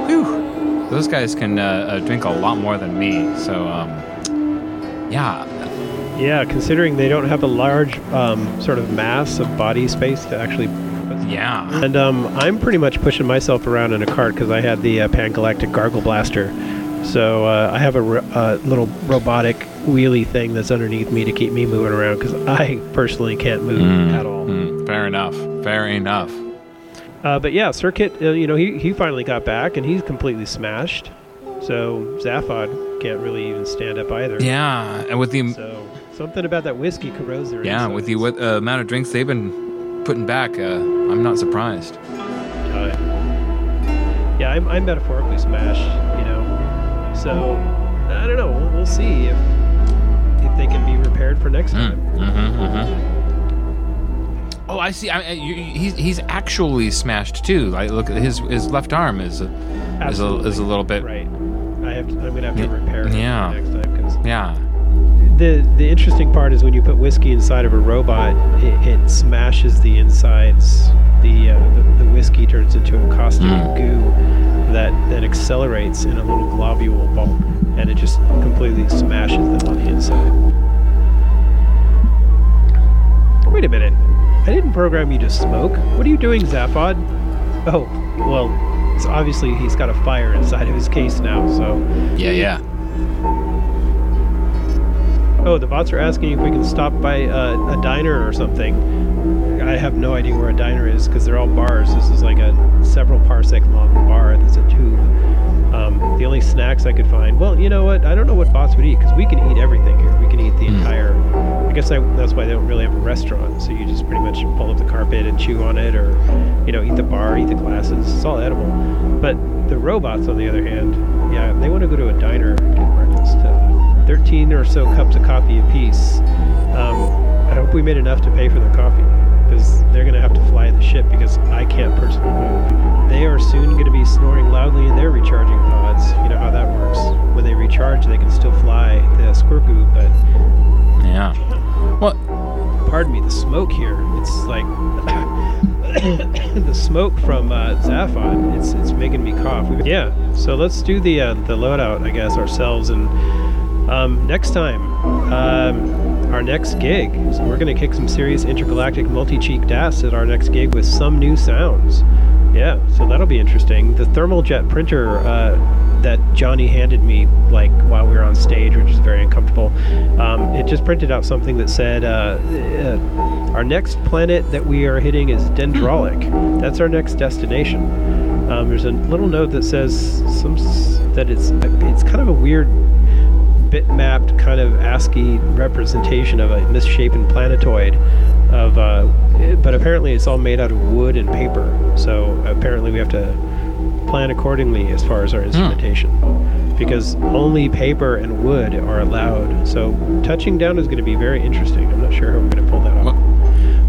whew, those guys can uh, uh, drink a lot more than me. So, um, yeah, Yeah, considering they don't have a large um, sort of mass of body space to actually. Yeah. And um, I'm pretty much pushing myself around in a cart because I had the uh, Pangalactic Gargle Blaster. So uh, I have a ro- uh, little robotic wheelie thing that's underneath me to keep me moving around because I personally can't move Mm, at all. mm, fair enough. Fair enough. Uh, but yeah, Circuit, uh, you know, he, he finally got back and he's completely smashed. So Zaphod can't really even stand up either. Yeah, and with the So something about that whiskey corrodes yeah with the with, uh, amount of drinks they've been putting back, uh, I'm not surprised. Uh, yeah, I'm, I'm metaphorically smashed, you know. So I don't know. We'll, we'll see if if they can be repaired for next time. Mm-hmm, mm-hmm. I see. I, I, you, he's he's actually smashed too. Like, look, at his his left arm is a, is a is a little bit. Right. I have to, I'm gonna have to repair it Yeah. next time because Yeah. the the interesting part is when you put whiskey inside of a robot, it, it smashes the insides. The, uh, the the whiskey turns into a caustic Mm. goo that that accelerates in a little globule ball, and it just completely smashes them on the inside. Wait a minute! I didn't program you to smoke. What are you doing, Zaphod? Oh, well, it's obviously he's got a fire inside of his case now, so. Yeah, yeah. Oh, the bots are asking if we can stop by uh, a diner or something. I have no idea where a diner is because they're all bars. This is like a several parsec long bar that's a tube. Um, the only snacks I could find. Well, you know what? I don't know what bots would eat because we can eat everything here. We can eat the entire. I guess I, that's why they don't really have a restaurant. So you just pretty much pull up the carpet and chew on it, or you know, eat the bar, eat the glasses. It's all edible. But the robots, on the other hand, yeah, they want to go to a diner and get breakfast. Uh, 13 or so cups of coffee apiece. Um, I hope we made enough to pay for their coffee because they're going to have to fly the ship because I can't personally move. They are soon going to be snoring loudly in their recharging pods. You know how that works. When they recharge, they can still fly the Squirku, but Yeah. Pardon me, the smoke here, it's like the smoke from uh, Zaphod. It's it's making me cough. Yeah, so let's do the uh, the loadout, I guess, ourselves. And um, next time, um, our next gig, so we're gonna kick some serious intergalactic multi-cheek das at our next gig with some new sounds. Yeah, so that'll be interesting. The thermal jet printer uh, that Johnny handed me, like while we were on stage, which is very uncomfortable, um, it just printed out something that said, uh, uh, "Our next planet that we are hitting is Dendrolic. That's our next destination." Um, there's a little note that says some that it's it's kind of a weird bitmapped kind of ASCII representation of a misshapen planetoid of uh, but apparently it's all made out of wood and paper so apparently we have to plan accordingly as far as our instrumentation because only paper and wood are allowed so touching down is going to be very interesting i'm not sure how we're going to pull that off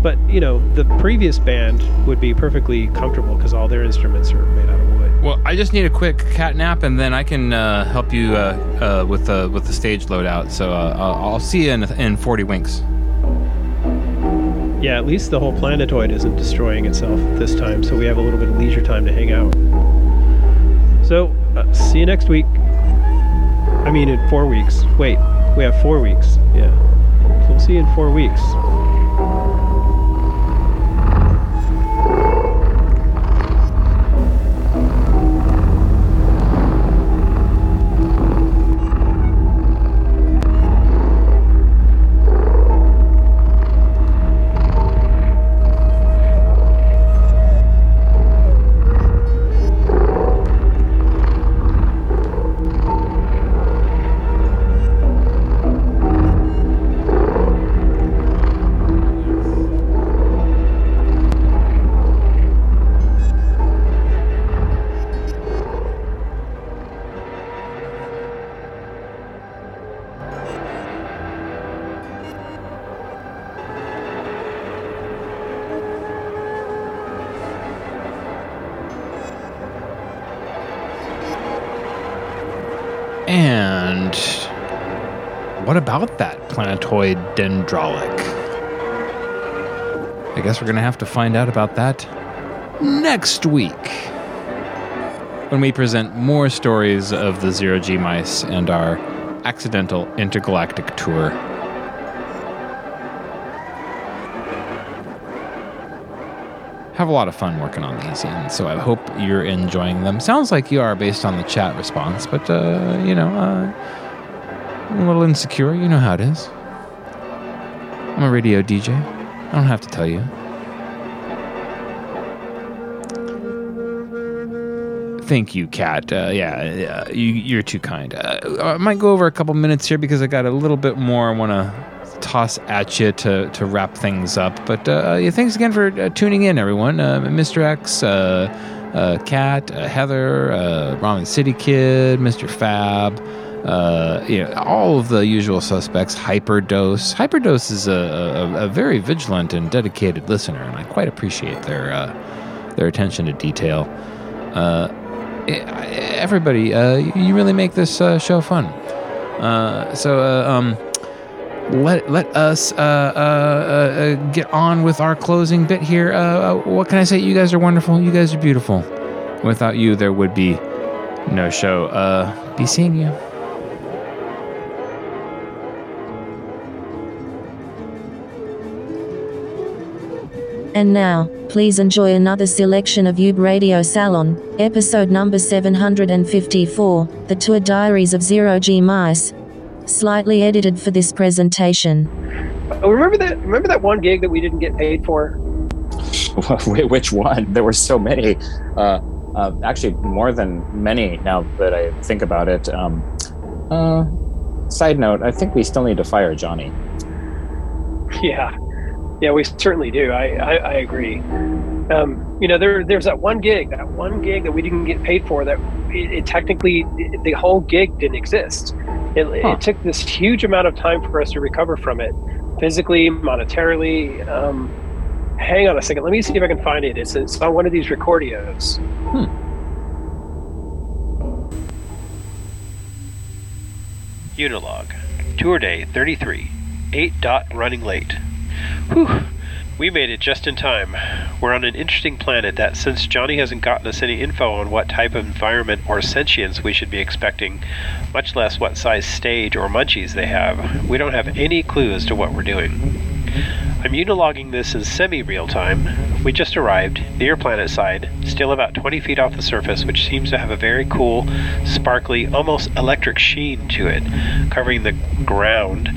but you know the previous band would be perfectly comfortable because all their instruments are made out of wood Well, I just need a quick cat nap, and then I can uh, help you uh, uh, with the with the stage loadout. So uh, I'll I'll see you in in forty winks. Yeah, at least the whole planetoid isn't destroying itself this time, so we have a little bit of leisure time to hang out. So, uh, see you next week. I mean, in four weeks. Wait, we have four weeks. Yeah. So we'll see you in four weeks. Planetoid dendrolic? I guess we're gonna have to find out about that next week when we present more stories of the zero G mice and our accidental intergalactic tour. Have a lot of fun working on these, and so I hope you're enjoying them. Sounds like you are based on the chat response, but uh, you know, uh, a little insecure. You know how it is. I'm a radio DJ. I don't have to tell you. Thank you, Kat. Uh, yeah, uh, you, you're too kind. Uh, I might go over a couple minutes here because I got a little bit more I want to toss at you to, to wrap things up. But uh, yeah, thanks again for uh, tuning in, everyone. Uh, Mr. X, uh, uh, uh, Heather, uh, Ramen City Kid, Mr. Fab. Uh, you know, all of the usual suspects. Hyperdose. Hyperdose is a, a, a very vigilant and dedicated listener, and I quite appreciate their uh, their attention to detail. Uh, everybody, uh, you really make this uh, show fun. Uh, so, um, let let us get on with our closing bit here. What can I say? You guys are wonderful. You guys are beautiful. Without you, there would be no show. Be seeing you. And now, please enjoy another selection of Ube Radio Salon, episode number 754, The Tour Diaries of Zero G Mice. Slightly edited for this presentation. Oh, remember that? Remember that one gig that we didn't get paid for? Which one? There were so many. Uh, uh, actually, more than many now that I think about it. Um, uh, side note, I think we still need to fire Johnny. Yeah, yeah, we certainly do. I I, I agree. Um, you know, there there's that one gig, that one gig that we didn't get paid for. That it, it technically the whole gig didn't exist. It, Huh. it took this huge amount of time for us to recover from it, physically, monetarily. Um, hang on a second. Let me see if I can find it. It's, it's on one of these recordios. Unilog. Tour day 33. 8 dot running late. Whew. We made it just in time. We're on an interesting planet that, since Johnny hasn't gotten us any info on what type of environment or sentience we should be expecting, much less what size stage or munchies they have, we don't have any clue as to what we're doing. I'm unilogging this in semi real time. We just arrived, near planet side, still about 20 feet off the surface, which seems to have a very cool, sparkly, almost electric sheen to it, covering the ground,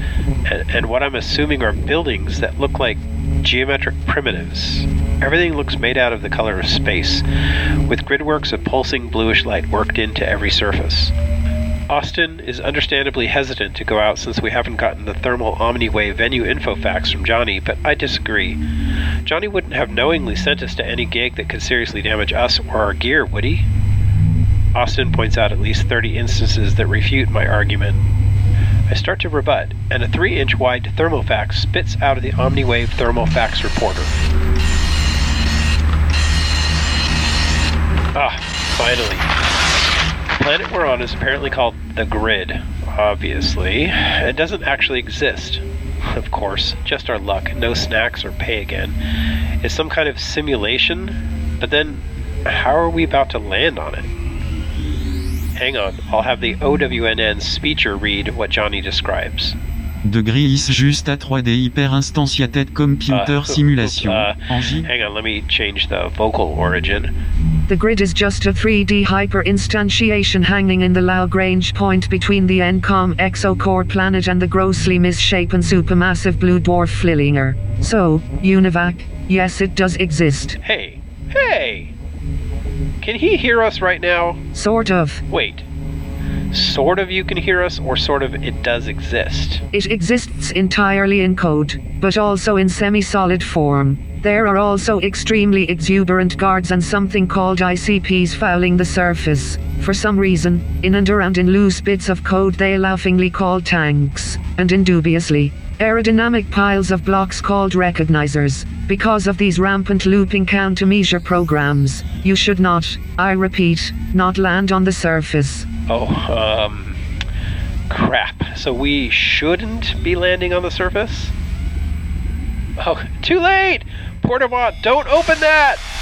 and, and what I'm assuming are buildings that look like geometric primitives. Everything looks made out of the color of space, with gridworks of pulsing bluish light worked into every surface. Austin is understandably hesitant to go out since we haven't gotten the thermal OmniWave venue info facts from Johnny, but I disagree. Johnny wouldn't have knowingly sent us to any gig that could seriously damage us or our gear, would he? Austin points out at least 30 instances that refute my argument. I start to rebut, and a 3 inch wide thermofax spits out of the OmniWave thermofax reporter. Ah, finally. Planet we're on is apparently called the Grid, obviously. It doesn't actually exist. Of course, just our luck, no snacks or pay again. It's some kind of simulation, but then how are we about to land on it? Hang on, I'll have the OWNN speecher read what Johnny describes. De Gris juste à 3D hyper instantiated computer Uh, simulation. uh, en J- hang on, let me change the vocal origin. The grid is just a 3D hyper instantiation hanging in the Lagrange point between the ENCOM exocore planet and the grossly misshapen supermassive blue dwarf Flillinger. So, Univac, yes, it does exist. Hey, hey! Can he hear us right now? Sort of. Wait. Sort of you can hear us, or sort of it does exist? It exists entirely in code, but also in semi solid form. There are also extremely exuberant guards and something called ICPs fouling the surface. For some reason, in and around in loose bits of code they laughingly call tanks, and indubiously, aerodynamic piles of blocks called recognizers. Because of these rampant looping countermeasure programs, you should not, I repeat, not land on the surface. Oh, um. Crap. So we shouldn't be landing on the surface? Oh, too late! Portavant, don't open that!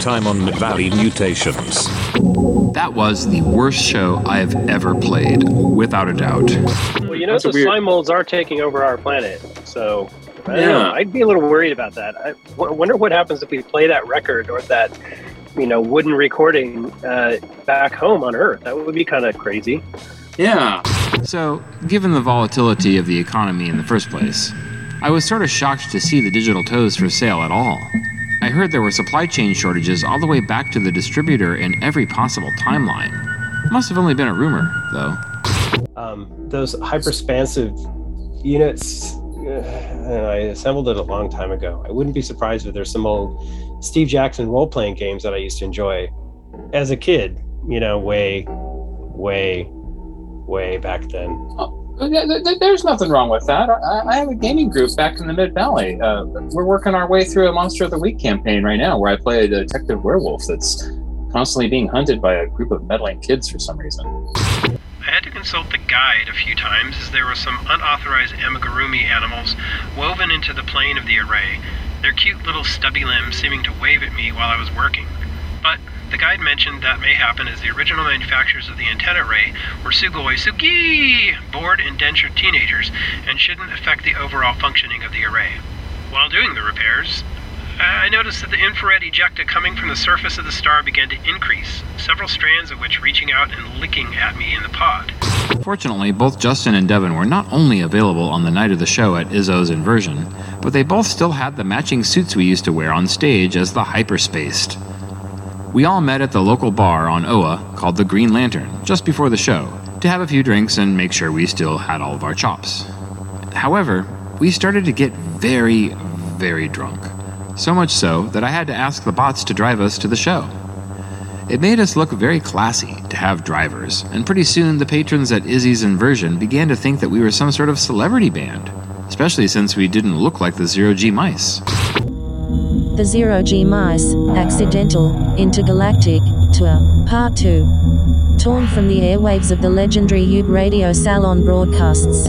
Time on Mid Valley Mutations. That was the worst show I have ever played, without a doubt. Well, you know, That's a the weird- slime molds are taking over our planet, so I don't Yeah. know. I'd be a little worried about that. I w- wonder what happens if we play that record or that, you know, wooden recording uh, back home on Earth. That would be kind of crazy. Yeah. So, given the volatility of the economy in the first place, I was sort of shocked to see the digital toes for sale at all. I heard there were supply chain shortages all the way back to the distributor in every possible timeline. Must have only been a rumor, though. Um, those hyperspansive units, uh, and I assembled it a long time ago. I wouldn't be surprised if there's some old Steve Jackson role playing games that I used to enjoy as a kid. You know, way, way, way back then. Th- th- th- There's nothing wrong with that. I, have a gaming group back in the Mid Valley. Uh, we're working our way through a Monster of the Week campaign right now, where I play a detective werewolf that's constantly being hunted by a group of meddling kids for some reason. I had to consult the guide a few times as there were some unauthorized amigurumi animals woven into the plane of the array, their cute little stubby limbs seeming to wave at me while I was working. But the guide mentioned that may happen as the original manufacturers of the antenna array were Sugoi Sugi, bored indentured teenagers, and shouldn't affect the overall functioning of the array. While doing the repairs, I noticed that the infrared ejecta coming from the surface of the star began to increase, several strands of which reaching out and licking at me in the pod. Fortunately, both Justin and Devin were not only available on the night of the show at Izzo's Inversion, but they both still had the matching suits we used to wear on stage as the Hyperspaced. We all met at the local bar on Oa called the Green Lantern just before the show to have a few drinks and make sure we still had all of our chops. However, we started to get very, very drunk. So much so that I had to ask the bots to drive us to the show. It made us look very classy to have drivers, and pretty soon the patrons at Izzy's Inversion began to think that we were some sort of celebrity band, especially since we didn't look like the Zero G Mice. The Zero G Mice, Accidental, Intergalactic, Tour, Part 2. Torn from the airwaves of the legendary Ube Radio Salon broadcasts.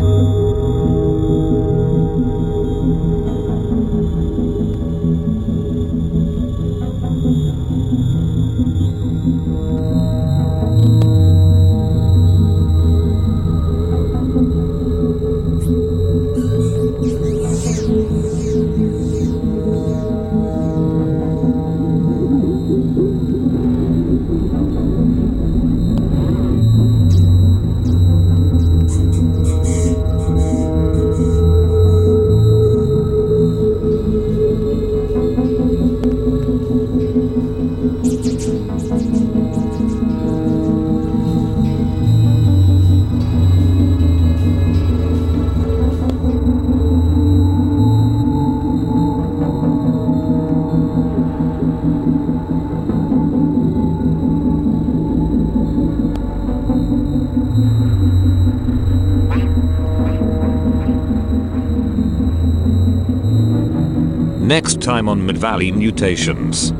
Time on Mid Valley Mutations.